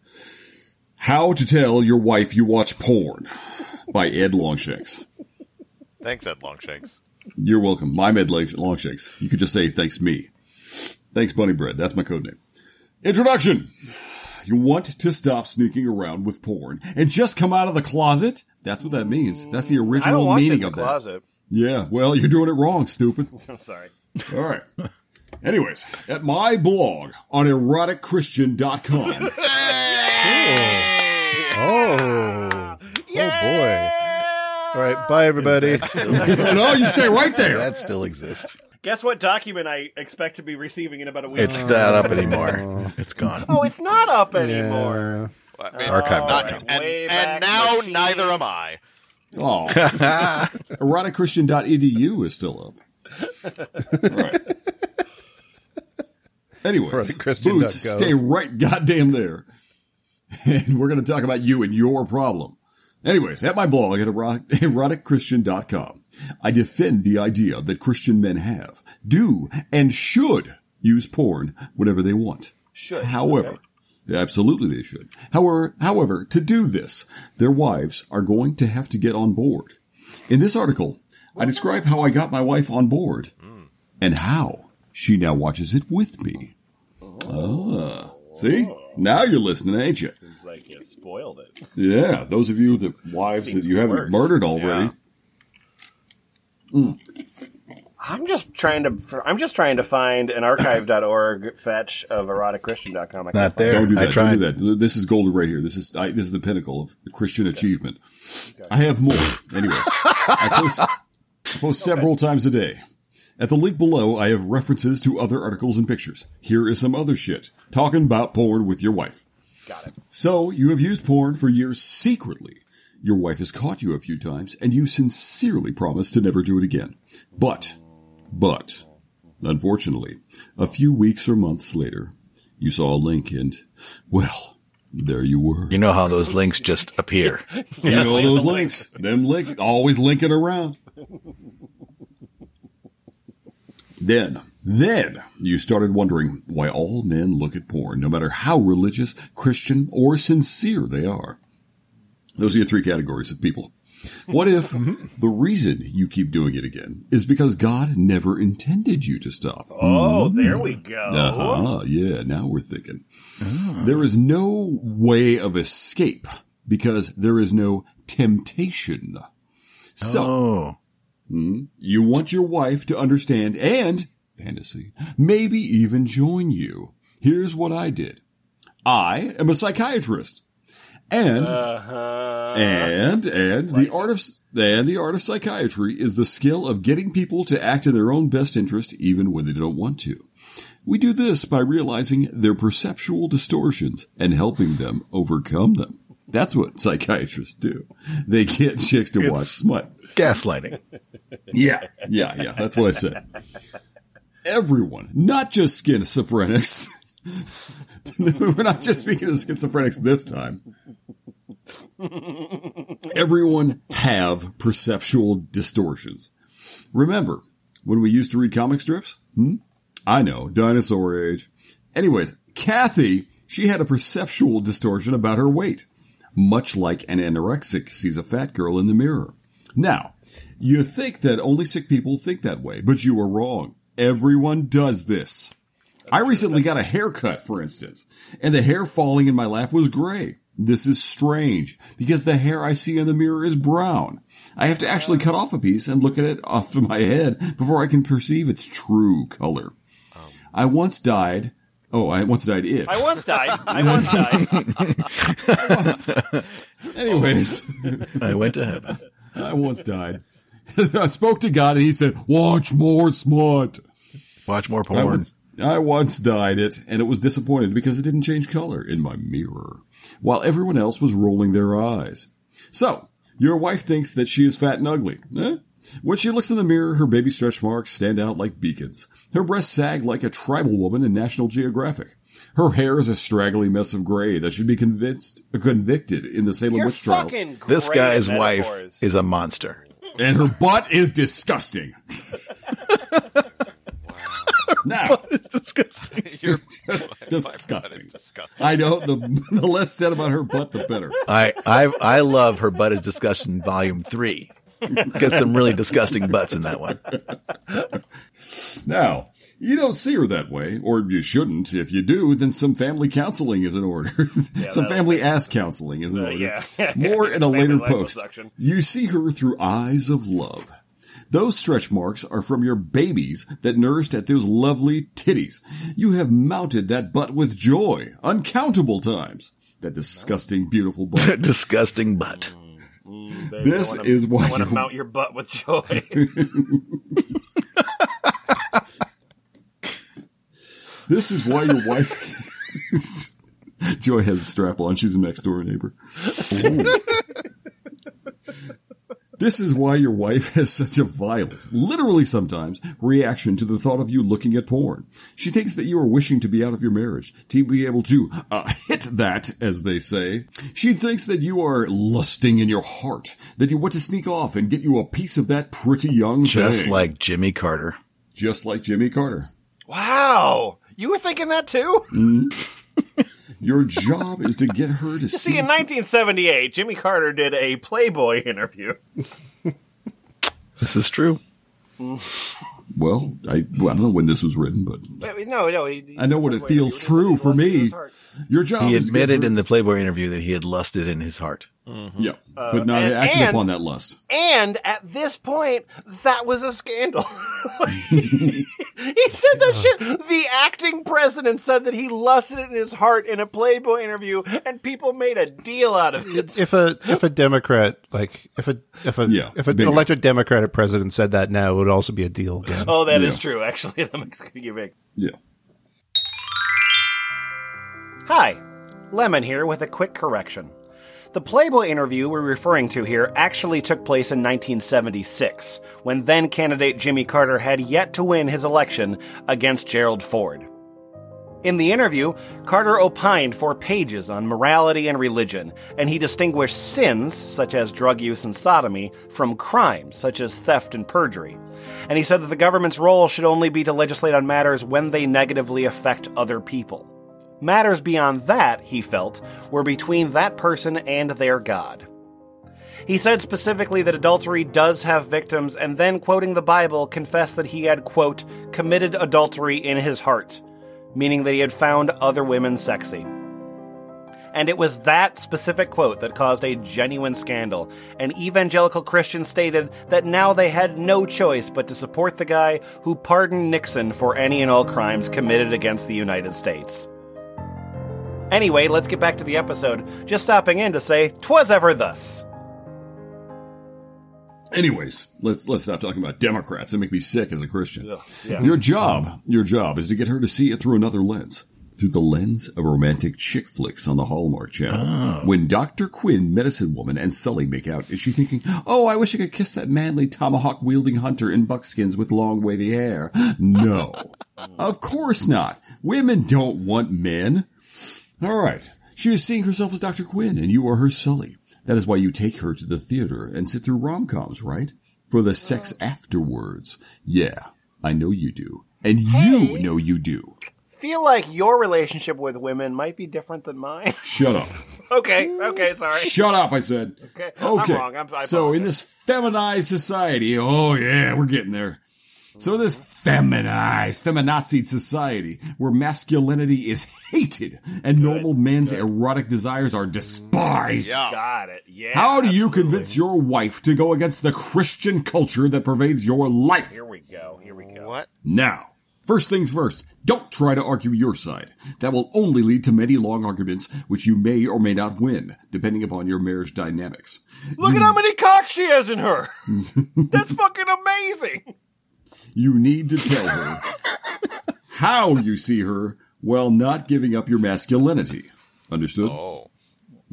How to tell your wife you watch porn by Ed Longshanks. Thanks, Ed Longshanks. You're welcome. I'm Ed Longshanks. You could just say thanks me. Thanks Bunny Bread. That's my code name. Introduction. You want to stop sneaking around with porn and just come out of the closet? That's what that means. That's the I don't original watch it in meaning the of that. closet. Yeah, well, you're doing it wrong, stupid. I'm sorry. All right. Anyways, at my blog on eroticchristian.com, oh. oh. Oh boy. All right. Bye, everybody. no, you stay right there. That still exists. Guess what document I expect to be receiving in about a week? It's not up oh. anymore. It's gone. oh, it's not up anymore. Yeah. I mean, Archive not- dot and, and now machine. neither am I. Oh, eroticchristian.edu is still up. All right. Anyways, boots, stay right goddamn there. And we're going to talk about you and your problem. Anyways, at my blog at erotic- eroticchristian.com, I defend the idea that Christian men have, do, and should use porn whenever they want. Should. However, absolutely they should. However, however, to do this, their wives are going to have to get on board. In this article, I describe how I got my wife on board and how she now watches it with me. Ah, see? Now you're listening, ain't you? Seems like you spoiled it. Yeah, those of you that wives that you haven't worse. murdered already. I'm just trying to. I'm just trying to find an archive.org fetch of eroticchristian.com. I can't Not there. Don't do I that. tried. Don't do that. This is golden right here. This is I, this is the pinnacle of Christian achievement. I have more. Anyways, I post, I post several times a day. At the link below, I have references to other articles and pictures. Here is some other shit talking about porn with your wife. Got it. So you have used porn for years secretly. Your wife has caught you a few times, and you sincerely promise to never do it again. But, but, unfortunately, a few weeks or months later, you saw a link, and well, there you were. You know how those links just appear. You know those links. Them link always linking around. Then, then you started wondering why all men look at porn, no matter how religious, Christian, or sincere they are. Those are your three categories of people. What if mm-hmm. the reason you keep doing it again is because God never intended you to stop? Oh, mm-hmm. there we go. Uh-huh. Yeah, now we're thinking. Ah. There is no way of escape because there is no temptation. So, Oh. You want your wife to understand and fantasy, maybe even join you. Here's what I did. I am a psychiatrist. And Uh-huh. and and the art of and the art of psychiatry is the skill of getting people to act in their own best interest even when they don't want to. We do this by realizing their perceptual distortions and helping them overcome them. That's what psychiatrists do. They get chicks to watch smut. Gaslighting. Yeah, yeah, yeah. That's what I said. Everyone, not just schizophrenics. We're not just speaking of schizophrenics this time. Everyone have perceptual distortions. Remember when we used to read comic strips? Hmm? I know, dinosaur age. Anyways, Cathy, she had a perceptual distortion about her weight, much like an anorexic sees a fat girl in the mirror. Now, you think that only sick people think that way, but you are wrong. Everyone does this. I recently got a haircut, for instance, and the hair falling in my lap was gray. This is strange because the hair I see in the mirror is brown. I have to actually cut off a piece and look at it off of my head before I can perceive its true color. Um, I once died. Oh, I once died it. I once died. I once died. Anyways, I went to heaven. I once died. I spoke to God and he said, watch more smut. Watch more I porn. once, I once dyed it, and it was disappointed because it didn't change color in my mirror, while everyone else was rolling their eyes. So, your wife thinks that she is fat and ugly. Eh? When she looks in the mirror, her baby stretch marks stand out like beacons. Her breasts sag like a tribal woman in National Geographic. Her hair is a straggly mess of gray that should be convinced, convicted in the Salem You're witch trials. This guy's at wife is a monster. And her butt is disgusting. Wow. Now, It's disgusting. You're disgusting. disgusting. I know the the less said about her butt, the better. I, I I love her butt is disgusting volume three. Got some really disgusting butts in that one. Now, you don't see her that way, or you shouldn't. If you do, then some family counseling is in order. some family ass counseling is in uh, order. yeah. More in a later post. You see her through eyes of love. Those stretch marks are from your babies that nursed at those lovely titties. You have mounted that butt with joy, uncountable times. That disgusting, beautiful butt. That disgusting butt. Mm, mm, baby, This wanna, is why I want to mount your butt with joy. This is why your wife. Joy has a strap on. She's a next door neighbor. this is why your wife has such a violent, literally sometimes, reaction to the thought of you looking at porn. She thinks that you are wishing to be out of your marriage, to be able to uh, hit that, as they say. She thinks that you are lusting in your heart, that you want to sneak off and get you a piece of that pretty young Just thing. like Jimmy Carter. just like Jimmy Carter. wow. You were thinking that too? Mm-hmm. Your job is to get her to See, see. in 1978, Jimmy Carter did a Playboy interview. This is true. well, I, well, I don't know when this was written, but Wait, No, no. He, I know what it feels true for me. Your job He is to get admitted her- in the Playboy interview that he had lusted in his heart. Mm-hmm. yeah, uh, but not and- acting and- upon that lust. And at this point, that was a scandal. he said that shit. The acting president said that he lusted in his heart in a Playboy interview, and people made a deal out of it. if a if a Democrat like if a if a Yeah, if an elected Democratic president said that now, it would also be a deal again. Oh, that is Yeah. true. Actually, that makes you big. Yeah, Hi, Lemon here with a quick correction. The Playboy interview we're referring to here actually took place in 1976, when then candidate Jimmy Carter had yet to win his election against Gerald Ford. In the interview, Carter opined for pages on morality and religion, and he distinguished sins, such as drug use and sodomy, from crimes, such as theft and perjury. And he said that the government's role should only be to legislate on matters when they negatively affect other people. Matters beyond that, he felt, were between that person and their God. He said specifically that adultery does have victims, and then, quoting the Bible, confessed that he had, quote, committed adultery in his heart, meaning that he had found other women sexy. And it was that specific quote that caused a genuine scandal, and evangelical Christians stated that now they had no choice but to support the guy who pardoned Nixon for any and all crimes committed against the United States. Anyway, let's get back to the episode. Just stopping in to say, "Twas ever thus." Anyways, let's let's stop talking about Democrats. It make me sick as a Christian. yeah. Your job, your job is to get her to see it through another lens. through the lens of romantic chick flicks on the Hallmark Channel. Ah. When Dr. Quinn, Medicine Woman, and Sully make out, is she thinking, oh, I wish I could kiss that manly tomahawk wielding hunter in buckskins with long wavy hair? No. of course not. Women don't want men. All right. She is seeing herself as Dr. Quinn, and you are her Sully. That is why you take her to the theater and sit through rom-coms, right? For the sex uh. afterwards. Yeah, I know you do. And you know you do. Feel like your relationship with women might be different than mine. Shut up. okay, okay, sorry. Shut up, I said. Okay, I'm Okay. wrong. I'm- so in this feminized society, oh yeah, we're getting there. So this feminized, feminazi society where masculinity is hated and normal men's erotic desires are despised. Yeah. Got it. Yeah. How do you convince your wife to go against the Christian culture that pervades your life? Here we go. Here we go. What? Now, first things first, don't try to argue your side. That will only lead to many long arguments, which you may or may not win, depending upon your marriage dynamics. Look at how many cocks she has in her. That's fucking amazing. You need to tell her how you see her while not giving up your masculinity. Understood? Oh.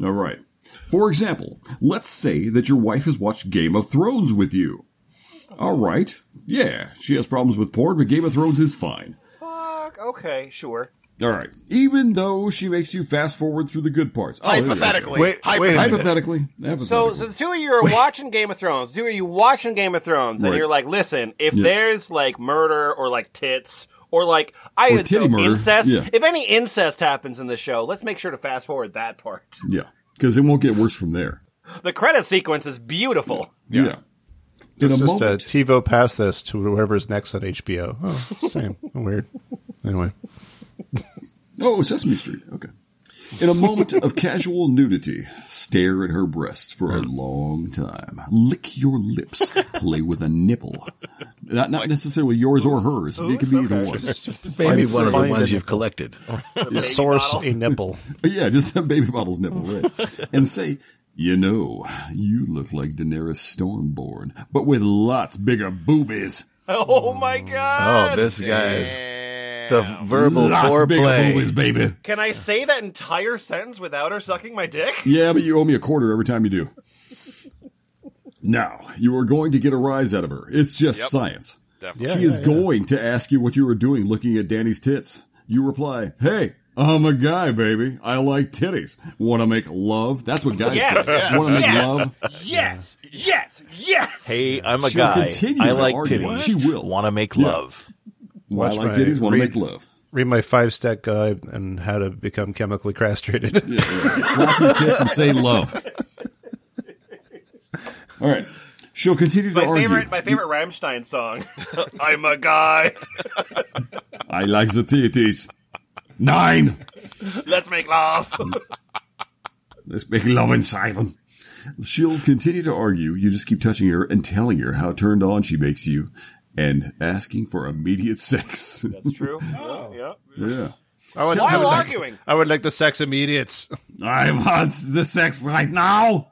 All right. For example, let's say that your wife has watched Game of Thrones with you. All right. Yeah, she has problems with porn, but Game of Thrones is fine. Fuck. Okay, sure. All right. Even though she makes you fast forward through the good parts. Oh, there you go. Hypothetically. Wait- wait hypothetically. Hypothetically. So, so the two of you are watching Game of Thrones. The two of you watching Game of Thrones, and you're like, listen, if Yeah. there's like murder or like tits or like I Or would throw titty murder, incest, yeah. if any incest happens in the show, let's make sure to fast forward that part. yeah. Because it won't get worse from there. The credit sequence is beautiful. Yeah. In It's a just moment. TiVo pass this to whoever's next on HBO. Oh, same. Weird. Anyway. Oh, Sesame Street. Okay. In a moment of casual nudity, stare at her breasts for a long time. Lick your lips. Play with a nipple. Not not necessarily yours or hers. It could be either one. Maybe one of the ones a you've collected. Source bottle. a nipple. Yeah, just a baby bottle's nipple, right? and say, you know, you look like Daenerys Stormborn, but with lots bigger boobies. Oh my oh, god! Oh, this guy's Damn. The verbal lots bigger foreplay. boobies, baby. Can I say that entire sentence without her sucking my dick? Yeah, but you owe me a quarter every time you do. Now, you are going to get a rise out of her. It's just Yep. science. Definitely. Yeah, she is going to ask you what you were doing looking at Dany's tits. You reply, Hey, I'm a guy, baby. I like titties. Want to make love? That's what guys Yes. say. Want to make Yes. love? Yes! Yes! Yes! Hey, I'm a She'll guy. continue I like argue. titties. She will. Want to make Yeah. love. Well, I Watch like my titties. Want to make love. Read my five step guide on how to become chemically castrated. Slap your tits and say love. All right. She'll continue to My argue. favorite, my favorite Rammstein song. I'm a guy. I like the titties. Nine. Let's make love. Let's make love inside them. She'll continue to argue. You just keep touching her and telling her how turned on she makes you and asking for immediate sex. That's true. Oh, yeah, yeah. yeah. I would, While I would like, arguing. I would like the sex immediate. I want the sex right now.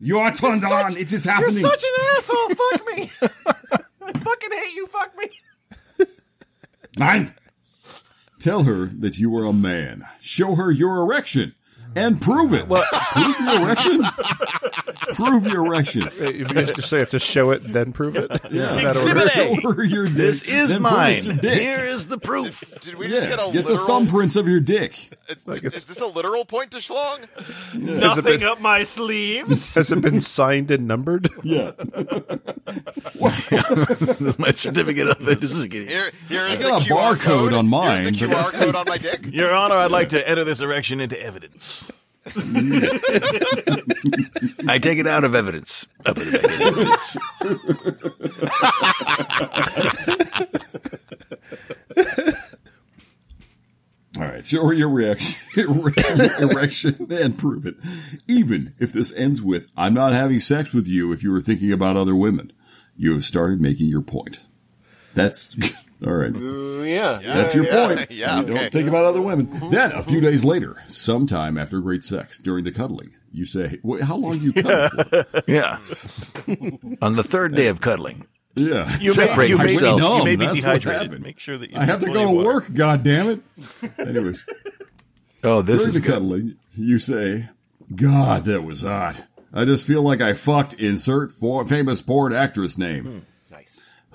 You are turned on. It is happening. You're such an asshole. Fuck me. I fucking hate you. Fuck me. Nine. Tell her that you are a man. Show her your erection. And prove it. Prove your erection. prove your erection. If you just say you have to show it, then prove it. Yeah. In that order. Exhibit A. Show her your dick. This is mine. your dick. Here is the proof. Did we Yeah, just get a get the thumbprints of your dick. is this a literal point to schlong? Has it, Nothing been, up my sleeves. has it been signed and numbered? Yeah. this is my certificate of it. This is getting Here, here is I got the a QR barcode code on mine, Here's the QR code on my dick. Your Honor, I'd like to enter this erection into evidence. I take it out of evidence. Up in evidence. All right, show her your reaction, erection, and prove it. Even if this ends with, I'm not having sex with you if you were thinking about other women. You have started making your point. That's, all right. yeah. That's your yeah, point. yeah, you don't think about other women. Then, a few days later, sometime after great sex, during the cuddling, you say, "Wait, how long do you cuddle for? Yeah. On the third day of cuddling, Yeah. You may, Separate you may, be, yourself. you may be That's dehydrated. happened. Make sure that you I have to go to water. work, God damn it. Anyways, Oh, this during is the good. cuddling, you say, God, that was hot. I just feel like I fucked insert for famous porn actress name. Nice.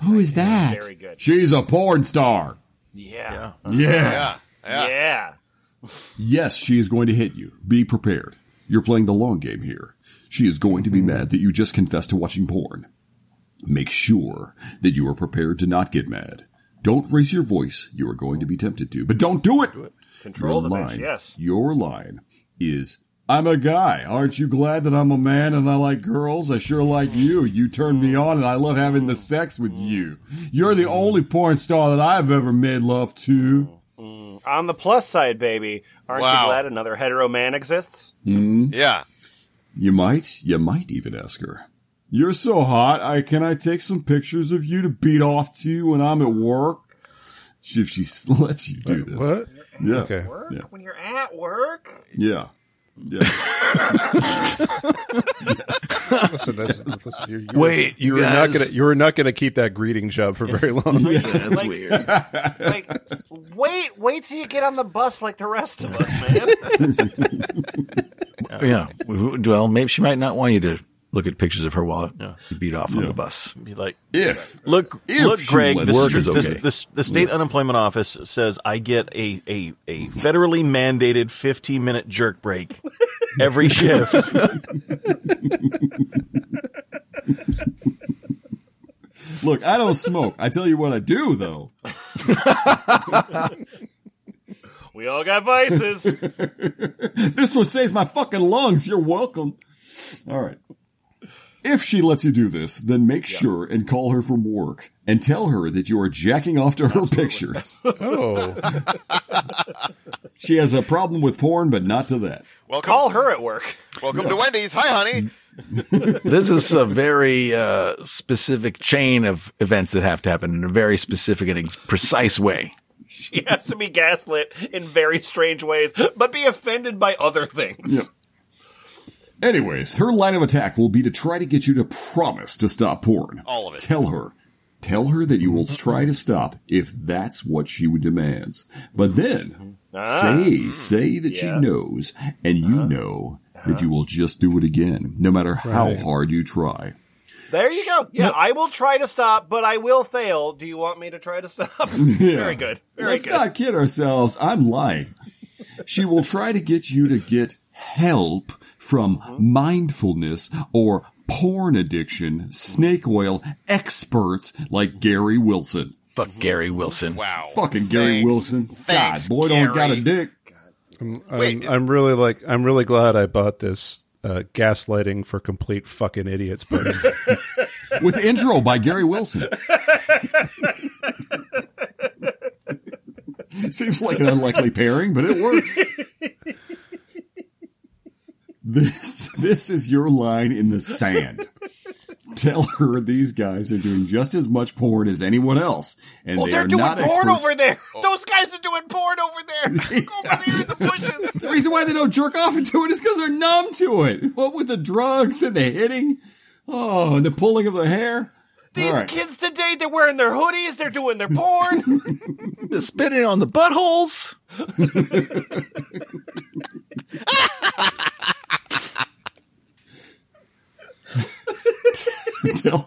Who is that? Very good. She's a porn star. Yeah. Yeah. Yeah. Yeah. Yeah. Yes, she is going to hit you. Be prepared. You're playing the long game here. She is going to be mad that you just confessed to watching porn. Make sure that you are prepared to not get mad. Don't raise your voice. You are going to be tempted to, but don't do it. Control your the line, bitch. Yes. Your line is, I'm a guy. Aren't you glad that I'm a man and I like girls? I sure like you. You turned me on and I love having the sex with you. You're the only porn star that I've ever made love to. On the plus side, baby, aren't Wow. you glad another hetero man exists? Hmm? Yeah. You might, you might even ask her. You're so hot. I can I take some pictures of you to beat off to you when I'm at work? If she lets you do this, What? yeah, Okay. Work Yeah. when you're at work. yeah, yeah. Listen, that's, that's, you, you Wait, you were not gonna you were not gonna keep that greeting job for very long. Yeah, That's Like- weird. Like, wait, wait till you get on the bus like the rest of us, man. Yeah. Well, maybe she might not want you to look at pictures of her while you beat off on the bus. Be like, If look, If look, Greg. lets This, Work you is do this, okay. it. this, the state unemployment office says I get a, a, a federally mandated 15 minute jerk break every shift. look, I don't smoke. I tell you what I do though. we all got vices. This one saves my fucking lungs. You're welcome. All right. If she lets you do this, then make sure and call her from work and tell her that you are jacking off to her pictures. Oh, She has a problem with porn, but not to that. Well, Call her at work. welcome to Wendy's. Hi, honey. This is a very uh, specific chain of events that have to happen in a very specific and precise way. She has to be gaslit in very strange ways, but be offended by other things. Yeah. Anyways, her line of attack will be to try to get you to promise to stop porn. All of it. Tell her. Tell her that you will try to stop if that's what she demands. But then, mm-hmm. ah. say, say that she knows, and you uh-huh. know that you will just do it again, no matter how Right. hard you try. There you go. Yeah, I will try to stop, but I will fail. Do you want me to try to stop? yeah. Very good. Very Let's good. not kid ourselves. I'm lying. She will try to get you to get help from mindfulness or porn addiction, snake oil experts like Gary Wilson. Fuck Gary Wilson. Wow. Fucking Gary Thanks. Wilson. Thanks, God, boy, don't got a Gary. dick. Wait, I'm, I'm really like I'm really glad I bought this uh, gaslighting for complete fucking idiots book. With intro by Gary Wilson. Seems like an unlikely pairing, but it works. This this is your line in the sand. Tell her these guys are doing just as much porn as anyone else, and Oh, they they're are doing not porn experts. over there. Oh. Those guys are doing porn over there. over there in the bushes. The reason why they don't jerk off into it is because they're numb to it. What with the drugs and the hitting, oh, and the pulling of the hair. These All right. kids today, they're wearing their hoodies, they're doing their porn. they're Spitting on the buttholes. tell,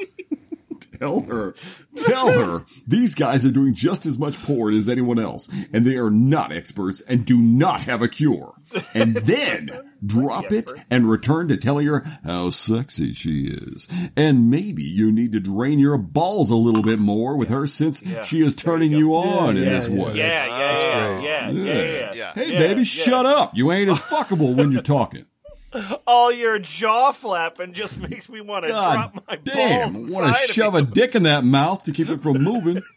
tell her, tell her these guys are doing just as much porn as anyone else, and they are not experts and do not have a cure. And then drop it and return to telling her how sexy she is. And maybe you need to drain your balls a little bit more with her since she is turning you, on in yeah, this yeah. way. yeah, yeah, yeah, yeah, yeah, yeah, Yeah. Hey, Yeah, baby, yeah. shut up. You ain't as fuckable when you're talking. All your jaw flapping just makes me want to God drop my damn. balls. Want to shove a dick in that mouth to keep it from moving.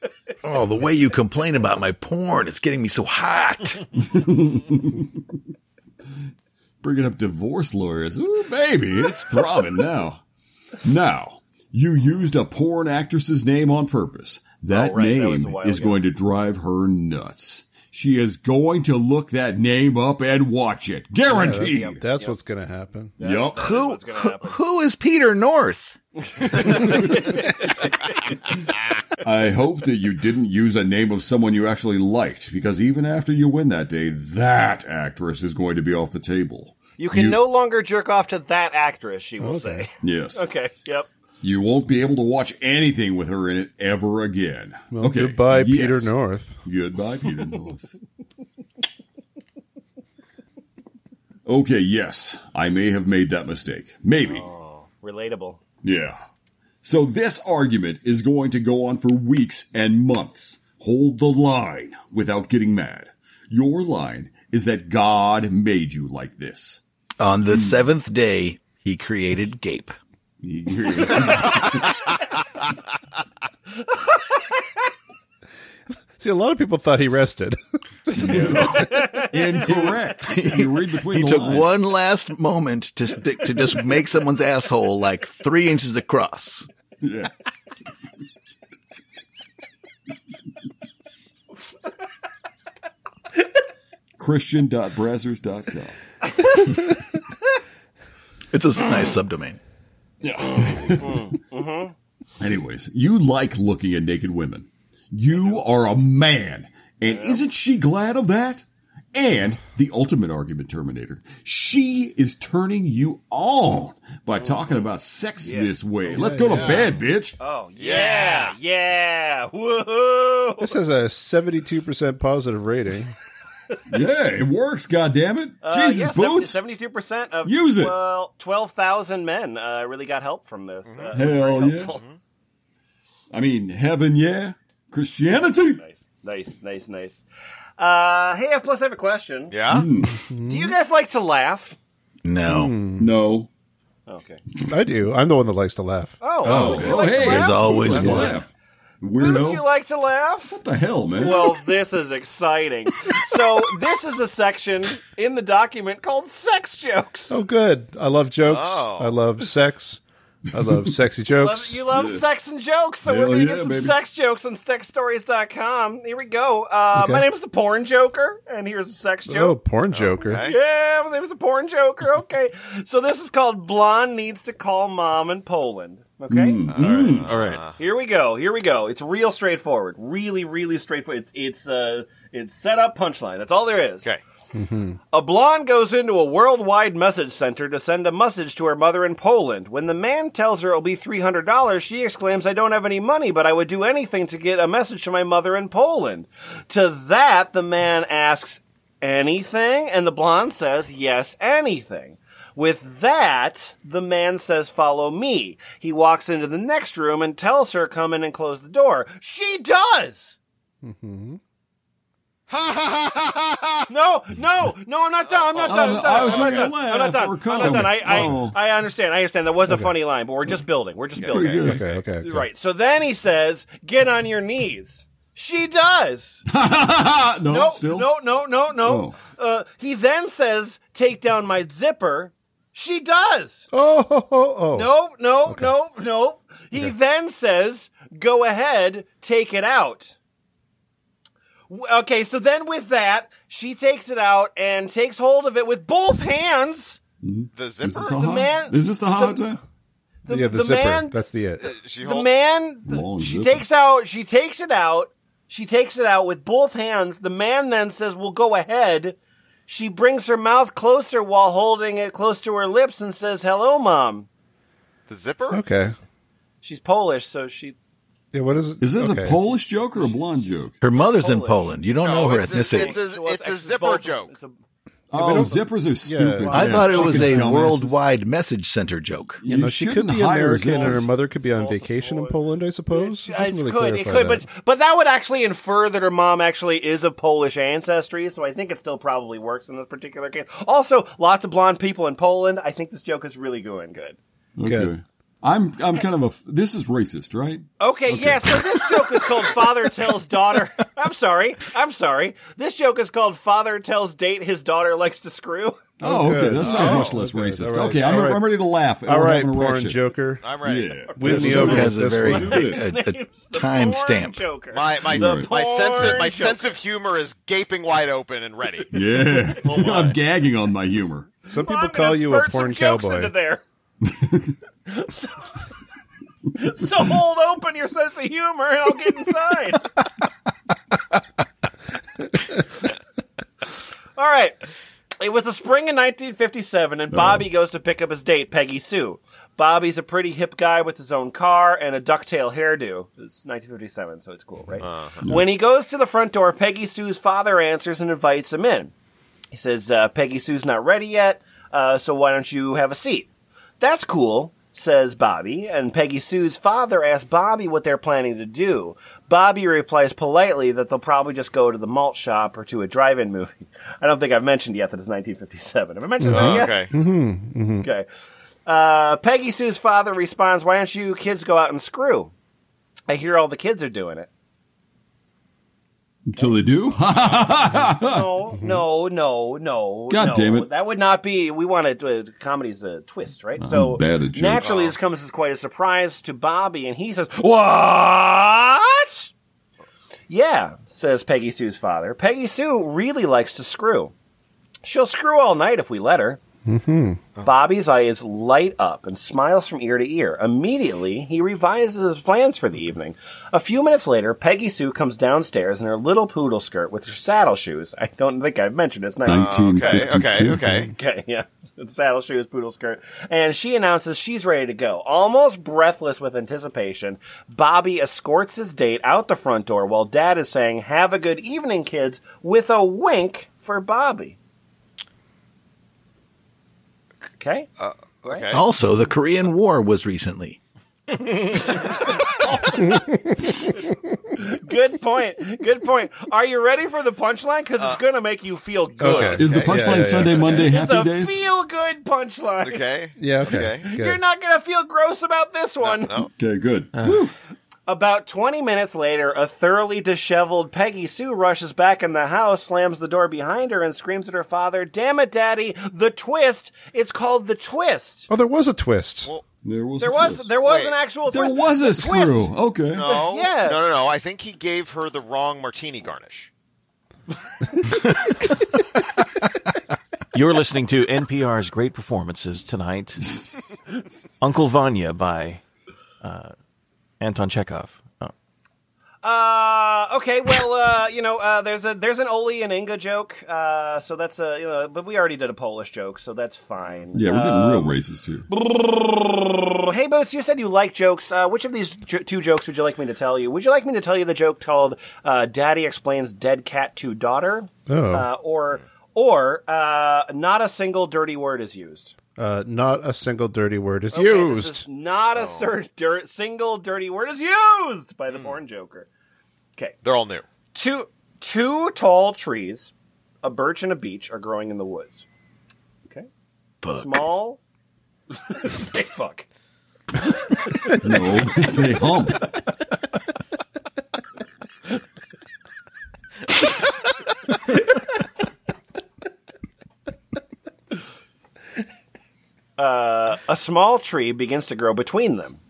Oh, the way you complain about my porn, it's getting me so hot. Bringing up divorce lawyers. Ooh, baby, it's throbbing now. Now, you used a porn actress's name on purpose. That Oh, right, name while is ago. going to drive her nuts. She is going to look that name up and watch it. Guaranteed. That's, that's what's going to happen. Yup. Who, what's who, happen. who is Peter North? I hope that you didn't use a name of someone you actually liked, because even after you win that day, that actress is going to be off the table. You can You- no longer jerk off to that actress, she will Okay. say. Yes. Okay, yep. You won't be able to watch anything with her in it ever again. Well, okay. Goodbye, yes. Peter North. Goodbye, Peter North. okay, yes, I may have made that mistake. Maybe. Oh, relatable. Yeah. So this argument is going to go on for weeks and months. Hold the line without getting mad. Your line is that God made you like this. On the hmm. seventh day, he created Gape. See, a lot of people thought he rested. Incorrect. You read between He the took lines. one last moment to stick, to just make someone's asshole like three inches across. Yeah. Christian.brazzers.com. It's a nice subdomain. Yeah. Oh. Mm-hmm. Mm-hmm. Anyways, you like looking at naked women. You are a man. And isn't she glad of that? And the ultimate argument terminator. She is turning you on by mm-hmm. talking about sex this way. Let's go to bed, bitch. Oh, yeah, yeah, woohoo! This has a 72% positive rating. Yeah, it works, goddammit. Jesus, Uh, yeah, boots. Seventy-two percent of Use it. Well, twelve thousand men uh, really got help from this. Uh, it was Hell very yeah. helpful. I mean, heaven, yeah. Christianity. Nice, nice, nice, nice. Uh, hey, F plus, I have a question. Yeah? Do you guys like to laugh? No. No. Okay. I do. I'm the one that likes to laugh. Oh, Oh, does you Oh, like to hey. laugh? There's always Let's one. Laugh. Does Weirdo. you like to laugh? what the hell, man? Well, this is exciting. So, this is a section in the document called sex jokes. Oh, good. I love jokes. Oh. I love sex. I love sexy jokes. you love sex and jokes, so we're going to yeah, get some baby. sex jokes on sexstories.com. Here we go. Uh, Okay. My name is the Porn Joker, and here's a sex joke. Oh, porn joker. Okay. Yeah, my name is the Porn Joker. Okay. so this is called Blonde Needs to Call Mom in Poland. Okay? Mm. All right. Here we go. Here we go. It's real straightforward. Really, really straightforward. It's it's uh it's set up punchline. That's all there is. Okay. A blonde goes into a worldwide message center to send a message to her mother in Poland. When the man tells her it'll be $300, she exclaims, I don't have any money, but I would do anything to get a message to my mother in Poland. To that, the man asks, Anything? And the blonde says, Yes, anything. With that, the man says, Follow me. He walks into the next room and tells her, Come in and close the door. She does! No, no, no, I'm not done. I'm not done. I'm Oh, done. I was I'm not trying to done. I'm not done. I'm not done. I, I, Oh. I understand. I understand. That was a funny line, but we're just building. We're just building. Pretty. Okay, okay, okay. Right. So then he says, "Get on your knees." She does. no, No, still? no, no, no, no. Uh, he then says, "Take down my zipper." She does. Oh, oh, oh, oh. No, no, no, no. He then says, "Go ahead, take it out." Okay, so then with that, she takes it out and takes hold of it with both hands. Mm-hmm. The Is zipper? this, the hot, man- is this the hot time? The, yeah, the, the zipper. man, That's the it. Uh, she the man, Long she zipper. takes out, she takes it out, she takes it out with both hands. The man then says, "Well, go ahead." She brings her mouth closer while holding it close to her lips and says, "Hello, mom." the zipper? Okay. She's Polish, so she Yeah, what is it? Is this okay. a Polish joke or a blonde joke? Her mother's in Poland. You don't No, know her it's a- ethnicity. it's a- it's a it's zipper joke. it's a- Oh, zippers are stupid. I man. thought it was a dumbasses. worldwide message center joke. You No, she could be American and her mother could be on oh, vacation in Poland, I suppose. It It doesn't really could, it could, that. but but that would actually infer that her mom actually is of Polish ancestry. So I think it still probably works in this particular case. Also, lots of blonde people in Poland. I think this joke is really going good. Okay. I'm I'm kind of a. This is racist, right? Okay, yeah, so this joke is called Father Tells Daughter. I'm sorry. I'm sorry. This joke is called Father Tells Date His Daughter Likes to Screw. Oh, okay. good. That sounds Oh, much less okay. racist. All right. Okay, I'm, All right. I'm ready to laugh. All We're right, porn erection. Joker. I'm ready. Yeah. Win Let's me over this. has a very one. a, a time stamp. Joker. My my The my sense of my porn sense of humor is gaping wide open and ready. Yeah, oh, I'm gagging on my humor. Some people I'm call you a spurt some porn jokes cowboy. Into there. so, so hold open your sense of humor, and I'll get inside. All right. It was the spring of 1957, and Bobby goes to pick up his date, Peggy Sue. Bobby's a pretty hip guy with his own car and a ducktail hairdo. It's 1957, so it's cool, right? When he goes to the front door, Peggy Sue's father answers and invites him in. He says, uh, Peggy Sue's not ready yet, uh, so why don't you have a seat? That's cool, says Bobby, and Peggy Sue's father asks Bobby what they're planning to do. Bobby replies politely that they'll probably just go to the malt shop or to a drive-in movie. I don't think I've mentioned yet that it's 1957. Have I mentioned that yet? okay. Okay. Uh, Peggy Sue's father responds, Why don't you kids go out and screw? I hear all the kids are doing it. Until they do. No, no, no, no. God no. damn it. That would not be. We wanted uh, comedy's a twist, right? so bad at naturally, this comes as quite a surprise to Bobby, and he says, "What?" Yeah, says Peggy Sue's father. Peggy Sue really likes to screw. She'll screw all night if we let her. Mm-hmm. Bobby's eyes light up and smiles from ear to ear. Immediately, he revises his plans for the evening. A few minutes later, Peggy Sue comes downstairs in her little poodle skirt with her saddle shoes. I don't think I've mentioned it's nice. Okay. 1952. Okay. Okay. Okay, yeah. Saddle shoes, poodle skirt. And she announces she's ready to go. Almost breathless with anticipation, Bobby escorts his date out the front door while dad is saying, Have a good evening, kids, with a wink for Bobby. Okay? Uh, okay. Also, the Korean War was recently. Good point. Good point. Are you ready for the punchline? Because it's uh, going to make you feel good. Okay. Is the punchline Yeah, yeah, yeah. Sunday, Monday, It's happy a days? feel good punchline. Okay. Yeah, okay. Okay. You're not going to feel gross about this one. No. Okay, good. Uh, About 20 minutes later, a thoroughly disheveled Peggy Sue rushes back in the house, slams the door behind her, and screams at her father, Damn it, Daddy, the twist! It's called the twist! Oh, there was a twist. There was. There a was twist. there was Wait. an actual There twist. was a The screw. twist. Okay. No. Yeah. No. No. No. I think he gave her the wrong martini garnish. You're listening to NPR's great performances tonight. Uncle Vanya by uh, Anton Chekhov. Oh. Uh, okay, well, uh, you know, uh, there's a there's an Oli and Inga joke, uh, so that's a you know, but we already did a Polish joke, so that's fine. Yeah, we're getting real racist here. Hey, Boots, you said you like jokes. Uh, which of these jo- two jokes would you like me to tell you? Would you like me to tell you the joke called uh, "Daddy explains dead cat to daughter," Oh. uh, or or uh, not a single dirty word is used? Uh, not a single dirty word is Okay, this used. is not a cer- dir- single dirty word is used by the porn joker. Okay, They're all new. two two tall trees, a birch and a beech, are growing in the woods. Okay, small. hey, fuck. No, they hump. Uh, a small tree begins to grow between them.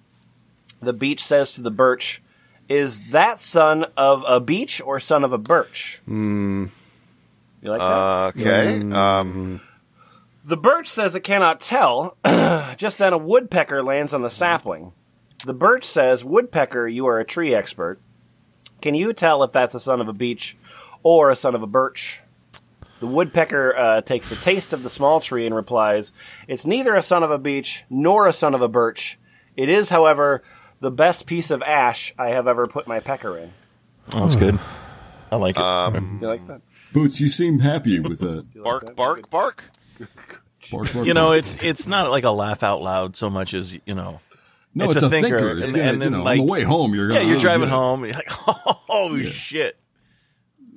The beech says to the birch, Is that son of a beech or son of a birch? Hmm. You like that? Okay. Hmm. Um. the birch says it cannot tell. Just then a woodpecker lands on the sapling. The birch says, Woodpecker, you are a tree expert. Can you tell if that's a son of a beech or a son of a birch? The woodpecker uh, takes a taste of the small tree and replies, It's neither a son of a beech nor a son of a birch. It is, however, the best piece of ash I have ever put my pecker in. Oh, that's good. I like it. You like that? Boots, you seem happy with that. Bark. Bark. Bark. Bark, bark, you know, it's it's not like a laugh out loud so much as you know. no, it's it's, a a, thinker, thinker. It's and- gonna, and then, you know, like- on the way home, you're Yeah, gonna. you're oh, driving yeah. home. You're like, oh shit.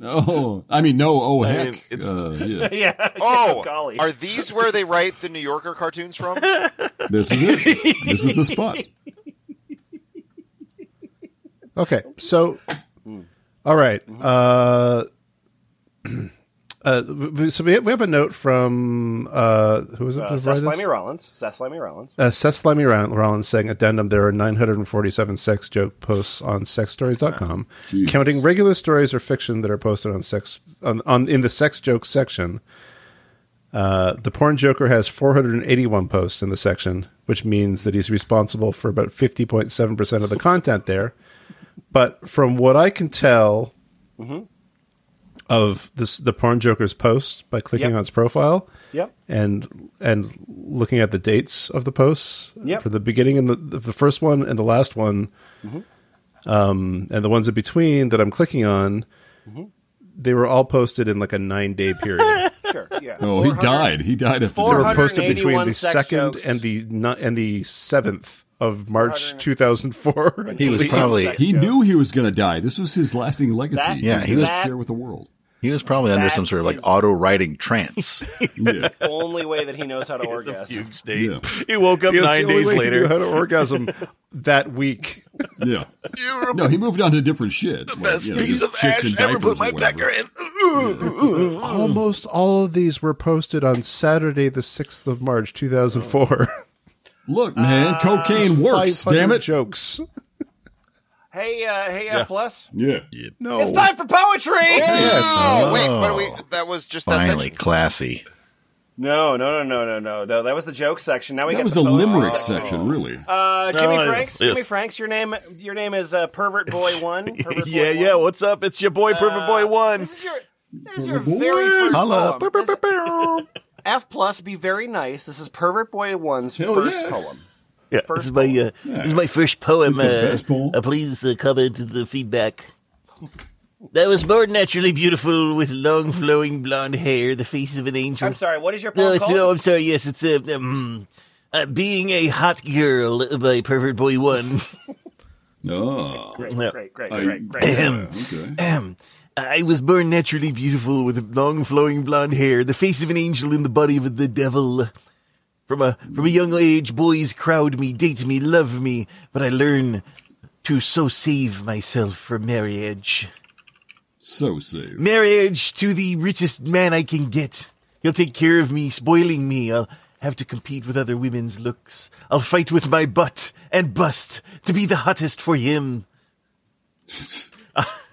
Oh, I mean, no. Oh, I heck. mean, it's- uh, yeah. yeah. Oh, golly. are these where they write the New Yorker cartoons from? This is it. This is the spot. Okay, so all right. Uh, uh, so we have, we have a note from uh, who was it? Uh, Seth provided Slimy? Rollins. Seth Slimy Rollins. Uh, Seth Slimy Roll- Rollins saying addendum there are 947 sex joke posts on sexstories.com Jesus. counting regular stories or fiction that are posted on sex on, on in the sex joke section uh, the porn joker has 481 posts in the section which means that he's responsible for about 50.7% of the content there but from what i can tell of this the porn joker's post by clicking Yep. on its profile Yep. and and looking at the dates of the posts Yep. for the beginning and the the first one and the last one, um, and the ones in between that I'm clicking on, they were all posted in like a nine day period. Sure. Yeah. Oh, he died. He died at the they were posted between the second jokes. and the and the seventh of March 2004. He was probably He jokes. knew he was going to die. This was his lasting legacy. That- Yeah, he gonna was- share with the world. he was probably under some sort of like auto writing trance. Yeah. only way that he knows how to orgasm. Fugue state. Yeah. He woke up He nine days way he knew later. how to orgasm that week. Yeah. No, he moved on to different shit. The Best piece of chicks ash ever put my or whatever. pecker in. Almost all of these were posted on Saturday, the sixth of March, two thousand four. Oh. Look, man, cocaine works. Damn it. jokes. Hey, uh, hey, F plus. Yeah. No, It's time for poetry. Oh, wait, but we, that was just that Finally, section. classy. No, no, no, no, no, no, no. That was the joke section. Now we That was the the poetry. limerick section, really. Uh, Jimmy No, Franks. yes, yes. Jimmy Franks. Your name. Your name is uh, Pervert Boy One. Pervert yeah, Boy yeah. One. What's up? It's your boy, Pervert Boy Uh, One. This is your. This is your very Boy. first Holla. poem. This- F plus. Be very nice. This is Pervert Boy One's Hell first yeah. poem. Yeah, First this is my uh, this is my first poem. Uh, uh, please uh, comment the feedback. That was born naturally beautiful with long flowing blonde hair, the face of an angel. I'm sorry. What is your No, poem it's, called? oh, I'm sorry. Yes, it's uh, um, uh, being a hot girl by Pervert Boy One. Oh. Great, Yeah. great, great, I- great, great. Ahem. Okay. I was born naturally beautiful with long flowing blonde hair, the face of an angel and the body of the devil. From a from a young age, boys crowd me, date me, love me, but I learn to so save myself for marriage. So safe. Marriage to the richest man I can get. He'll take care of me, spoiling me. I'll have to compete with other women's looks. I'll fight with my butt and bust to be the hottest for him.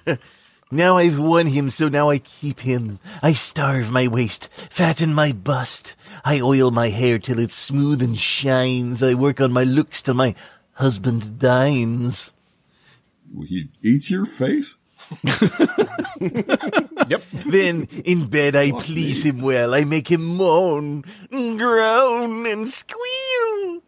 now I've won him, so now I keep him. I starve my waist, fatten my bust. I oil my hair till it's smooth and shines. I work on my looks till my husband dines. He eats your face? Yep. Then in bed I please him well. I make him moan, groan, and squeal.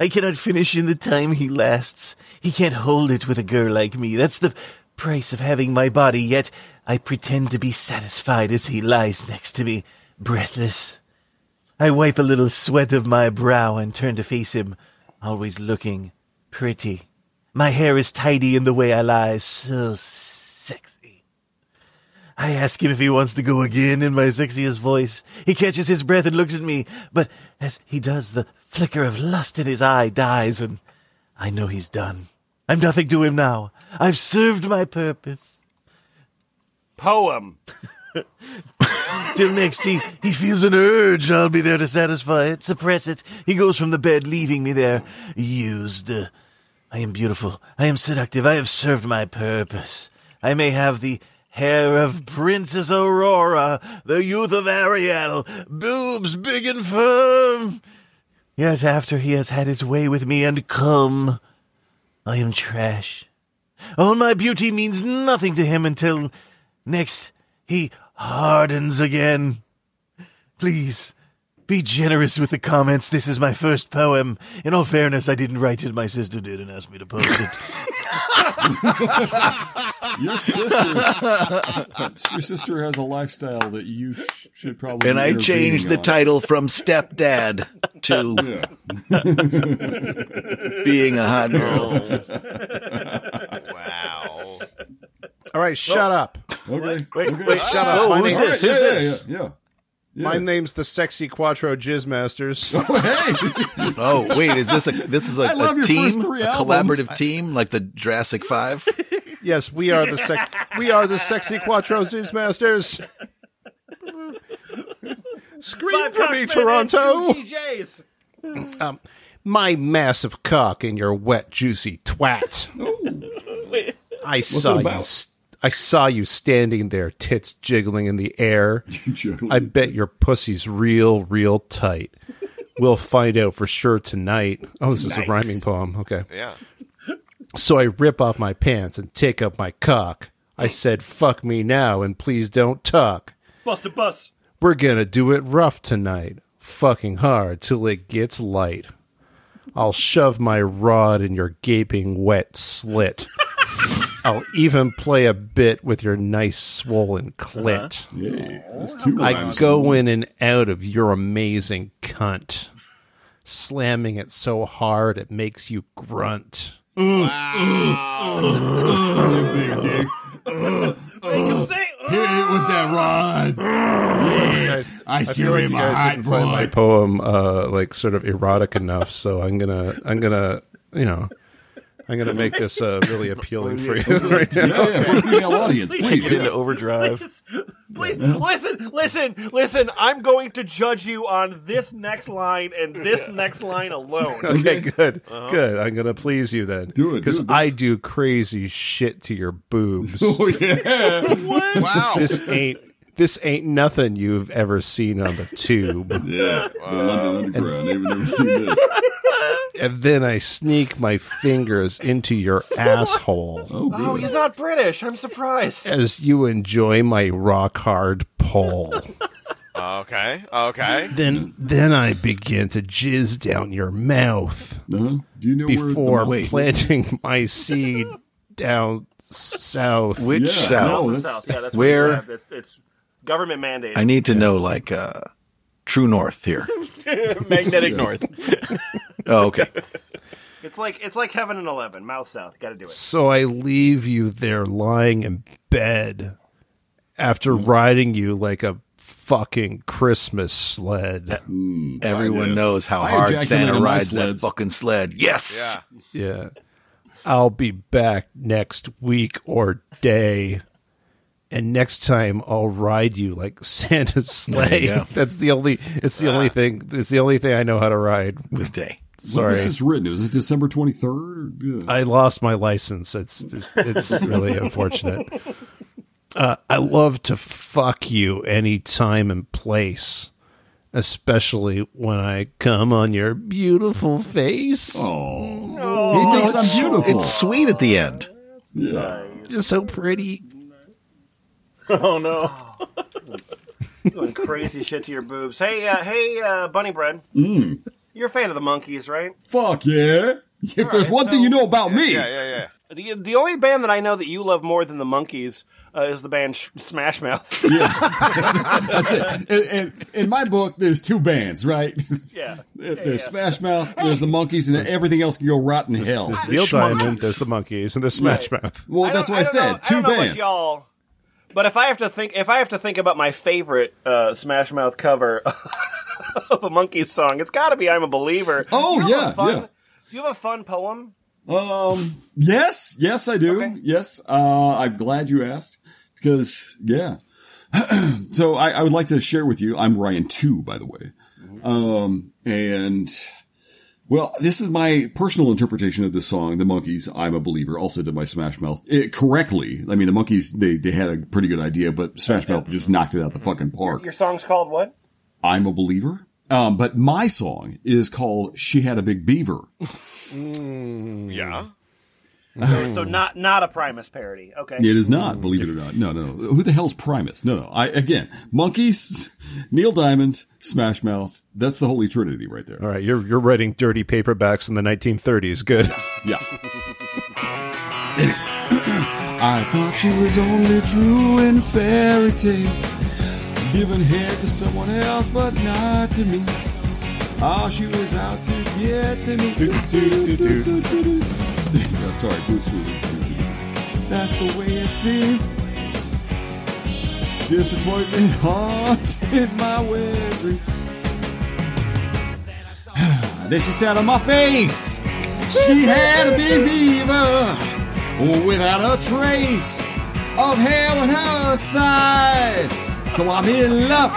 I cannot finish in the time he lasts. He can't hold it with a girl like me. That's the price of having my body, yet I pretend to be satisfied as he lies next to me, breathless. I wipe a little sweat of my brow and turn to face him, always looking pretty. My hair is tidy in the way I lie, so sexy. I ask him if he wants to go again in my sexiest voice. He catches his breath and looks at me, but as he does, the flicker of lust in his eye dies, and I know he's done. I'm nothing to him now. I've served my purpose. Poem. Till next he, he feels an urge, I'll be there to satisfy it, suppress it. He goes from the bed, leaving me there, used. I am beautiful. I am seductive. I have served my purpose. I may have the hair of Princess Aurora, the youth of Ariel, boobs big and firm. Yet after he has had his way with me and come, I am trash. All my beauty means nothing to him until next he hardens again. Please, be generous with the comments. This is my first poem. In all fairness, I didn't write it. My sister did and asked me to post it. Your sister, your sister has a lifestyle that you sh- should probably. And I changed the on. title from stepdad to Yeah. being a hot girl. Wow. All right, shut up. Okay. Wait, okay. wait, shut up. Oh, My who's this? who's Yeah, yeah, this? Yeah. Yeah. My name's the Sexy Quattro Jizz Masters. Oh wait, is this a this is a, I love a your team, first three a albums. collaborative team like the Jurassic Five? yes, we are the sec- we are the Sexy Quattro Jizz Masters. Scream for me, Toronto! DJs. Um, my massive cock in your wet, juicy twat. I saw you. about? S- I saw you standing there, tits jiggling in the air. I bet your pussy's real, real tight. We'll find out for sure tonight. Oh, this is a rhyming poem. Okay. Yeah. So I rip off my pants and take up my cock. I said, fuck me now and please don't talk. Bust a bus. We're gonna do it rough tonight. Fucking hard till it gets light. I'll shove my rod in your gaping wet slit. I'll even play a bit with your nice swollen clit. Yeah, that's two I go in and out of your amazing cunt, slamming it so hard it makes you grunt. Hit it with that rod. Guys, I feel like you guys didn't find my poem uh, like sort of erotic enough, so I'm gonna I'm gonna you know I'm gonna make this uh, really appealing for you right now. Yeah, yeah, for the female audience, please. Get into overdrive. Please listen, listen, listen. I'm going to judge you on this next line and this next line alone. Okay, good, good. I'm gonna please you then, Do it, because I do crazy shit to your boobs. Oh yeah. Wow. this ain't this ain't nothing you've ever seen on the tube. Yeah. The London Underground. I've never seen this. and then I sneak my fingers into your asshole Oh, Oh, he's not British. I'm surprised. as you enjoy my rock hard pull. Okay. Okay. then then I begin to jizz down your mouth Uh-huh. Do you know before where the planting my seed down south. Which Yeah, south? no, that's- South. Yeah, that's Where- What it's, it's government mandate. I need to know like uh, true north here. Magnetic North. Oh, okay. It's like it's like heaven and eleven. Mouth south. Got to do it. So I leave you there lying in bed after riding you like a fucking Christmas sled. Everyone I- knows how I hard ejaculate Santa on my rides that sleds. fucking sled. Yes. Yeah. Yeah. I'll be back next week or day. And next time I'll ride you like Santa's sleigh. That's the only it's the only thing it's the only thing I know how to ride. With day. When Sorry. was this written? Was it December 23rd? Yeah. I lost my license. It's it's really unfortunate. Uh, I love to fuck you any time and place, especially when I come on your beautiful face. Oh. He thinks I'm beautiful. It's sweet at the end. yeah. You're so pretty. Oh no. Doing crazy shit to your boobs. Hey, uh, hey, uh, Bunny Bread. Mm. You're a fan of the Monkees, right? Fuck yeah. If there's right, one thing you know about me, Yeah. Yeah. Yeah. The, the only band that I know that you love more than the Monkees uh, is the band Sh- Smash Mouth. that's it. In, in, in my book, there's two bands, right? yeah. There's Smash Mouth, there's the Monkees, and then everything else can go rotten in hell. There's Neil Diamond, there's the Monkees, and there's Smash Mouth. Well, that's what I, don't said. know- two I don't know bands. about y'all, but if I have to think, if I have to think about my favorite uh, Smash Mouth cover of a Monkees song, it's got to be "I'm a Believer." Oh, you yeah, fun, yeah. Do you have a fun poem? Um, yes, yes, I do. Okay. Yes, uh, I'm glad you asked because, yeah. so I, I would like to share with you. I'm Ryan two, by the way. Um, and well, this is my personal interpretation of this song, "The Monkees." I'm a believer. Also did my Smash Mouth it correctly. I mean, the Monkees they they had a pretty good idea, but Smash Mouth just knocked it out the fucking park. Your song's called what? I'm a believer. Um, but my song is called "She Had a Big Beaver." Yeah. So not not a Primus parody. Okay. It is not, believe it or not. No, no, no. Who the hell's Primus? No, no. I again, Monkees, Neil Diamond, Smash Mouth. That's the holy trinity right there. All right, you're you're writing dirty paperbacks in the 1930s. Good. Yeah. Anyways, I thought she was only true in fairy tales, giving head to someone else, but not to me. Oh, she was out to get to me. No, Sorry, Bruce Lee. That's the way it seemed. Disappointment haunted my dreams. then she sat on my face. She had a big beaver without a trace of hair on her thighs. So I'm in love.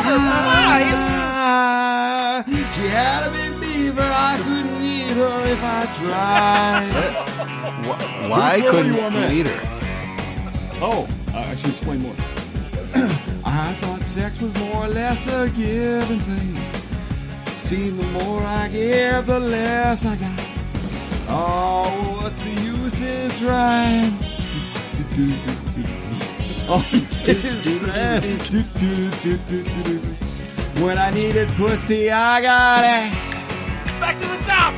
She had a big beaver. I couldn't eat her if I tried. Wh- Why Which one were couldn't you eat her? Oh, I should explain more. I thought sex was more or less a given thing. Seemed the more I give, the less I got. Oh, what's the use in trying? All you get is sad. When I needed pussy, I got ass. Back to the top.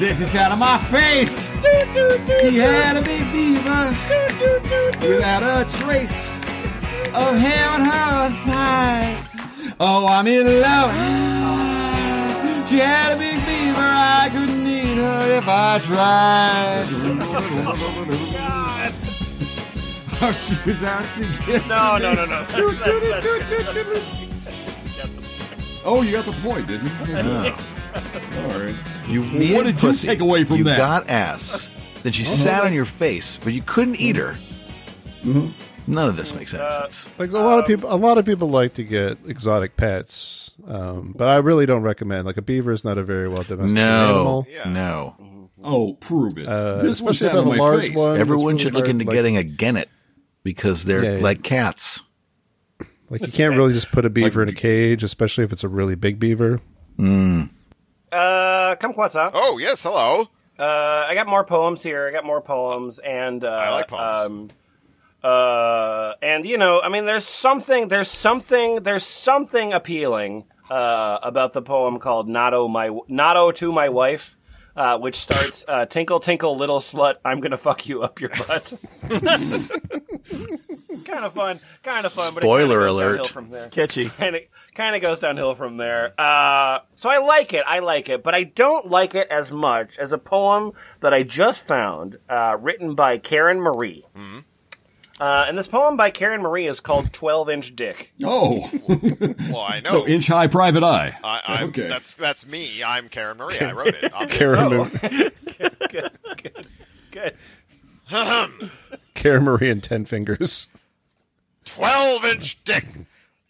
This is out of my face. She had a big beaver without a trace of hair on her thighs. Oh, I'm in love. She had a big beaver. I couldn't eat her if I tried. Oh, she was out to get No, to no, me. no, no. Do, do, do, That's- do, that's- do, do, do. Oh, you got the point, didn't you? All right. You Well, needed what did you take away from you that? got ass. Then she sat on your face, but you couldn't eat her. Mm-hmm. None of this makes any Uh, sense. Like a lot of people, a lot of people like to get exotic pets, um, but I really don't recommend. Like a beaver is not a very well domesticated No, animal. Yeah. no. Oh, prove it. Uh, this one sat on a my large face. one. Everyone it's should look hard, into like- getting a genet because they're Yeah, yeah. like cats. Like you can't really just put a beaver in a cage, especially if it's a really big beaver. Uh, Kumquatxop. Oh yes, hello. Uh, I got more poems here. I got more poems, and uh, I like poems. Um, uh, and you know, I mean, there's something, there's something, there's something appealing uh, about the poem called "Notto My Notto to My Wife," uh, which starts uh, "Tinkle tinkle little slut, I'm gonna fuck you up your butt." kind of fun, kind of fun. But it kinda Spoiler goes alert. downhill From there Catchy. kind of kind of goes downhill from there. Uh, so I like it. I like it, but I don't like it as much as a poem that I just found, uh, written by Karen Marie. Uh, and this poem by Karen Marie is called 12 Inch Dick. Oh, Well, I know. so inch high private eye. I, I'm, Okay. That's that's me. I'm Karen Marie. I wrote it. obviously. Karen, Oh. Marie, good, good, good. Karen Marie and Ten Fingers. 12 inch dick.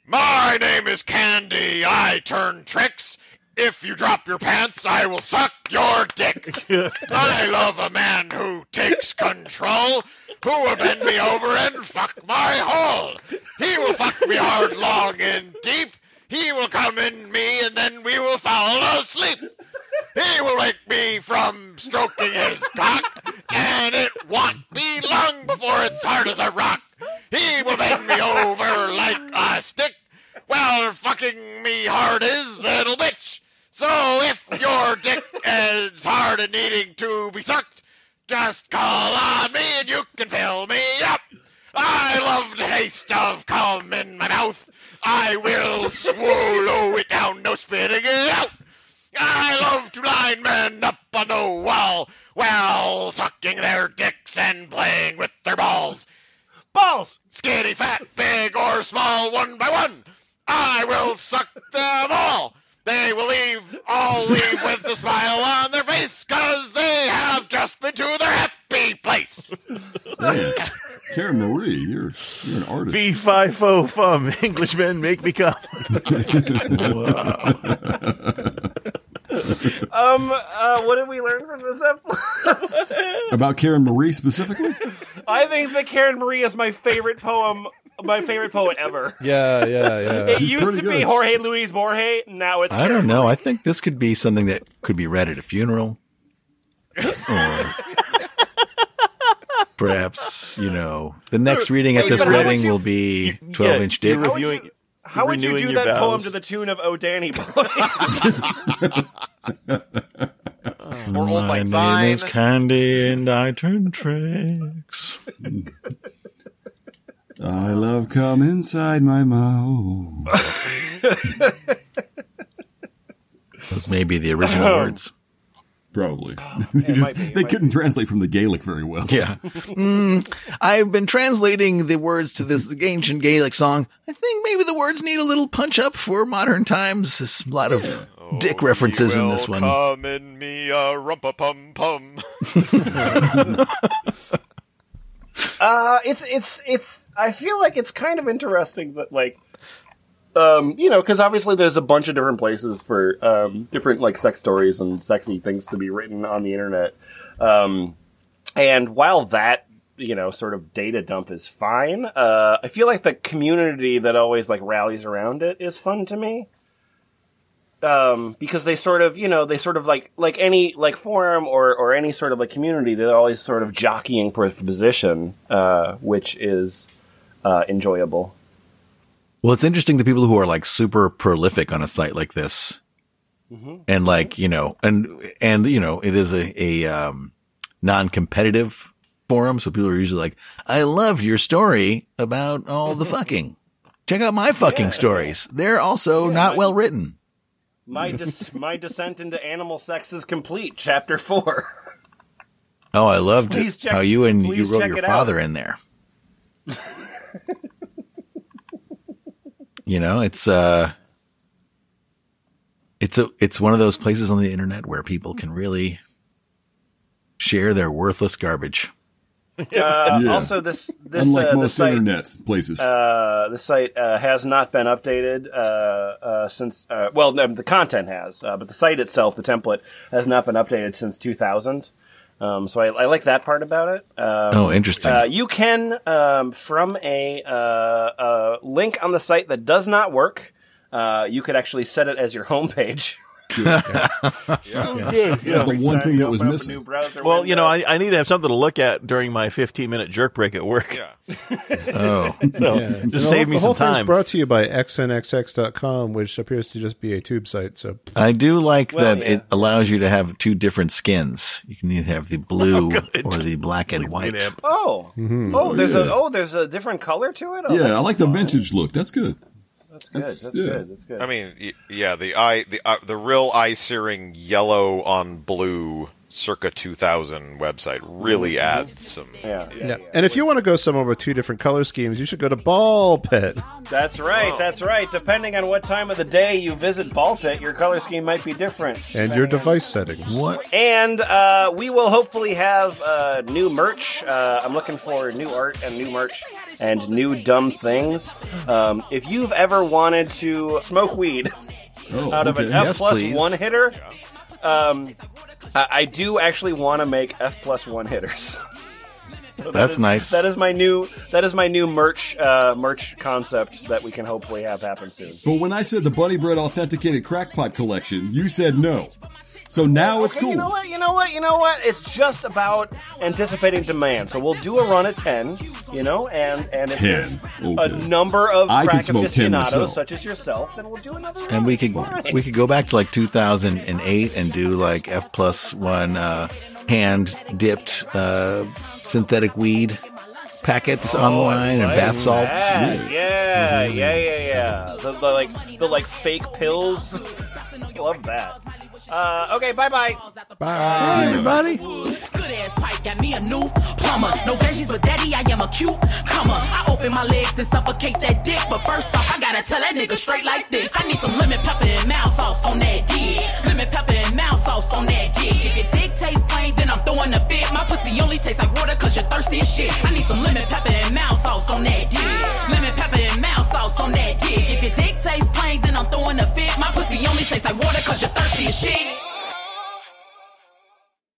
My name is Candy. I turn tricks. If you drop your pants, I will suck your dick. I love a man who takes control, who will bend me over and fuck my hole. He will fuck me hard, long, and deep. He will come in me, and then we will fall asleep. He will wake me from stroking his cock, and it won't be long before it's hard as a rock. He will bend me over like a stick, while fucking me hard is little bitch. So if your dick is hard and needing to be sucked, just call on me and you can fill me up. I love the taste of cum in my mouth. I will swallow it down, no spitting it out. I love to line men up on the wall while sucking their dicks and playing with their balls. Balls! Skinny, fat, big, or small, one by one. I will suck them all. They will leave, all leave with a smile on their face, cause they have just been to their happy place. Karen Marie, you're you're an artist. B five O fum. Englishmen make me come. Um, uh, what did we learn from this episode? About Karen Marie specifically? I think that Karen Marie is my favorite poem, my favorite poet ever. Yeah, yeah, yeah. It She's used pretty to be. Jorge Luis Borges, now it's I Karen don't know. Marie. I think this could be something that could be read at a funeral. Or perhaps, you know, the next reading at this but wedding you- will be 12 inch dick. You're reviewing. How would you do your that poem to the tune of "Oh Danny Boy"? Or Old My Lang name is Candy and I turn tricks. I love come inside my mouth. Those may be the original words. Probably. they just, be, they couldn't translate from the Gaelic very well. Yeah. Mm, I've been translating the words to this ancient Gaelic song. I think maybe the words need a little punch up for modern times. There's a lot of dick references in this one. Come in me a rumpa pum pum. Uh, it's it's it's. I feel like it's kind of interesting that like, um, you know, because obviously there's a bunch of different places for um, different like sex stories and sexy things to be written on the internet. Um, and while that you know sort of data dump is fine, uh, I feel like the community that always like rallies around it is fun to me. Um, because they sort of, you know, they sort of like like any like forum or or any sort of like community, they're always sort of jockeying for position, uh, which is uh, enjoyable. Well, it's interesting the people who are like super prolific on a site like this. And like, you know, and, and, you know, it is a, a, um, non-competitive forum. So people are usually like, I loved your story about all the fucking. Check out my fucking stories. They're also not well written. My dis- my descent into animal sex is complete. Chapter four. Oh, I loved Please check- how you and you wrote your it out. father in there. you know, it's uh it's a it's one of those places on the internet where people can really share their worthless garbage. Uh, Yeah. Also, this this Unlike uh, the most site internet places. uh, the site uh, has not been updated uh, uh, since. Uh, well, no, the content has, uh, but the site itself, the template, has not been updated since 2000. Um, so I, I like that part about it. Um, Oh, interesting. Uh, you can um, from a, uh, a link on the site that does not work. Uh, you could actually set it as your homepage. That's the one thing that was Open up a missing. new browser Well, you know. I, I need to have something to look at during my 15 minute jerk break at work. Yeah. Oh, So, Yeah. And just the save whole- me the some time. brought to you by xnxx.com, which appears to just be a tube site. So I do like Well, that yeah. it allows you to have two different skins. You can either have the blue or the black and white. Oh, Mm-hmm. oh, there's a oh, there's a different color to it. Oh, yeah, I like the vintage look. That's good. That's good. That's- That's, yeah. good. That's good. I mean, yeah, the eye, the uh, the real eye searing yellow on blue circa 2000 website really adds some. yeah, yeah, yeah. And if you want to go somewhere with two different color schemes, you should go to Ball Pit. That's right. That's right. Depending on what time of the day you visit Ball Pit, your color scheme might be different. And your device settings. What? And uh, we will hopefully have uh, new merch. Uh, I'm looking for new art and new merch and new dumb things. Um, if you've ever wanted to smoke weed Oh, out of an. F Yes, plus please. one hitter, um, I, I do actually want to make F plus one hitters. So that That's is- nice. That is my new. That is my new merch. Uh, merch concept that we can hopefully have happen soon. But when I said the Bunny Bread Authenticated Crackpot Collection, you said no. So now it's Okay, cool. You know what? You know what? You know what? It's just about anticipating demand. So we'll do a run at ten. You know, and and if 10, there's okay. a number of I crack could 10 aficionados such as yourself, then we'll do another. Run. And we could we could go back to like 2008 and do like F plus one uh, hand dipped uh, synthetic weed packets online and bath salts. Yeah, yeah, yeah, yeah, yeah. The, the like the like fake pills. Love that. Uh, okay, bye bye. Bye, everybody. Good ass pipe got me a new plumber. No veggies, but daddy, I am a cute comer. I open my legs to suffocate that dick, but first off, I gotta tell that nigga straight like this. I need some lemon pepper and mild sauce on that dick. Lemon pepper and mild sauce on that dick. If your dick tastes plain, then I'm throwing a fit. My pussy only tastes like water cause you're thirsty as shit. I need some lemon pepper and mild sauce on that dick. Lemon only place I water cause you're thirsty as shit.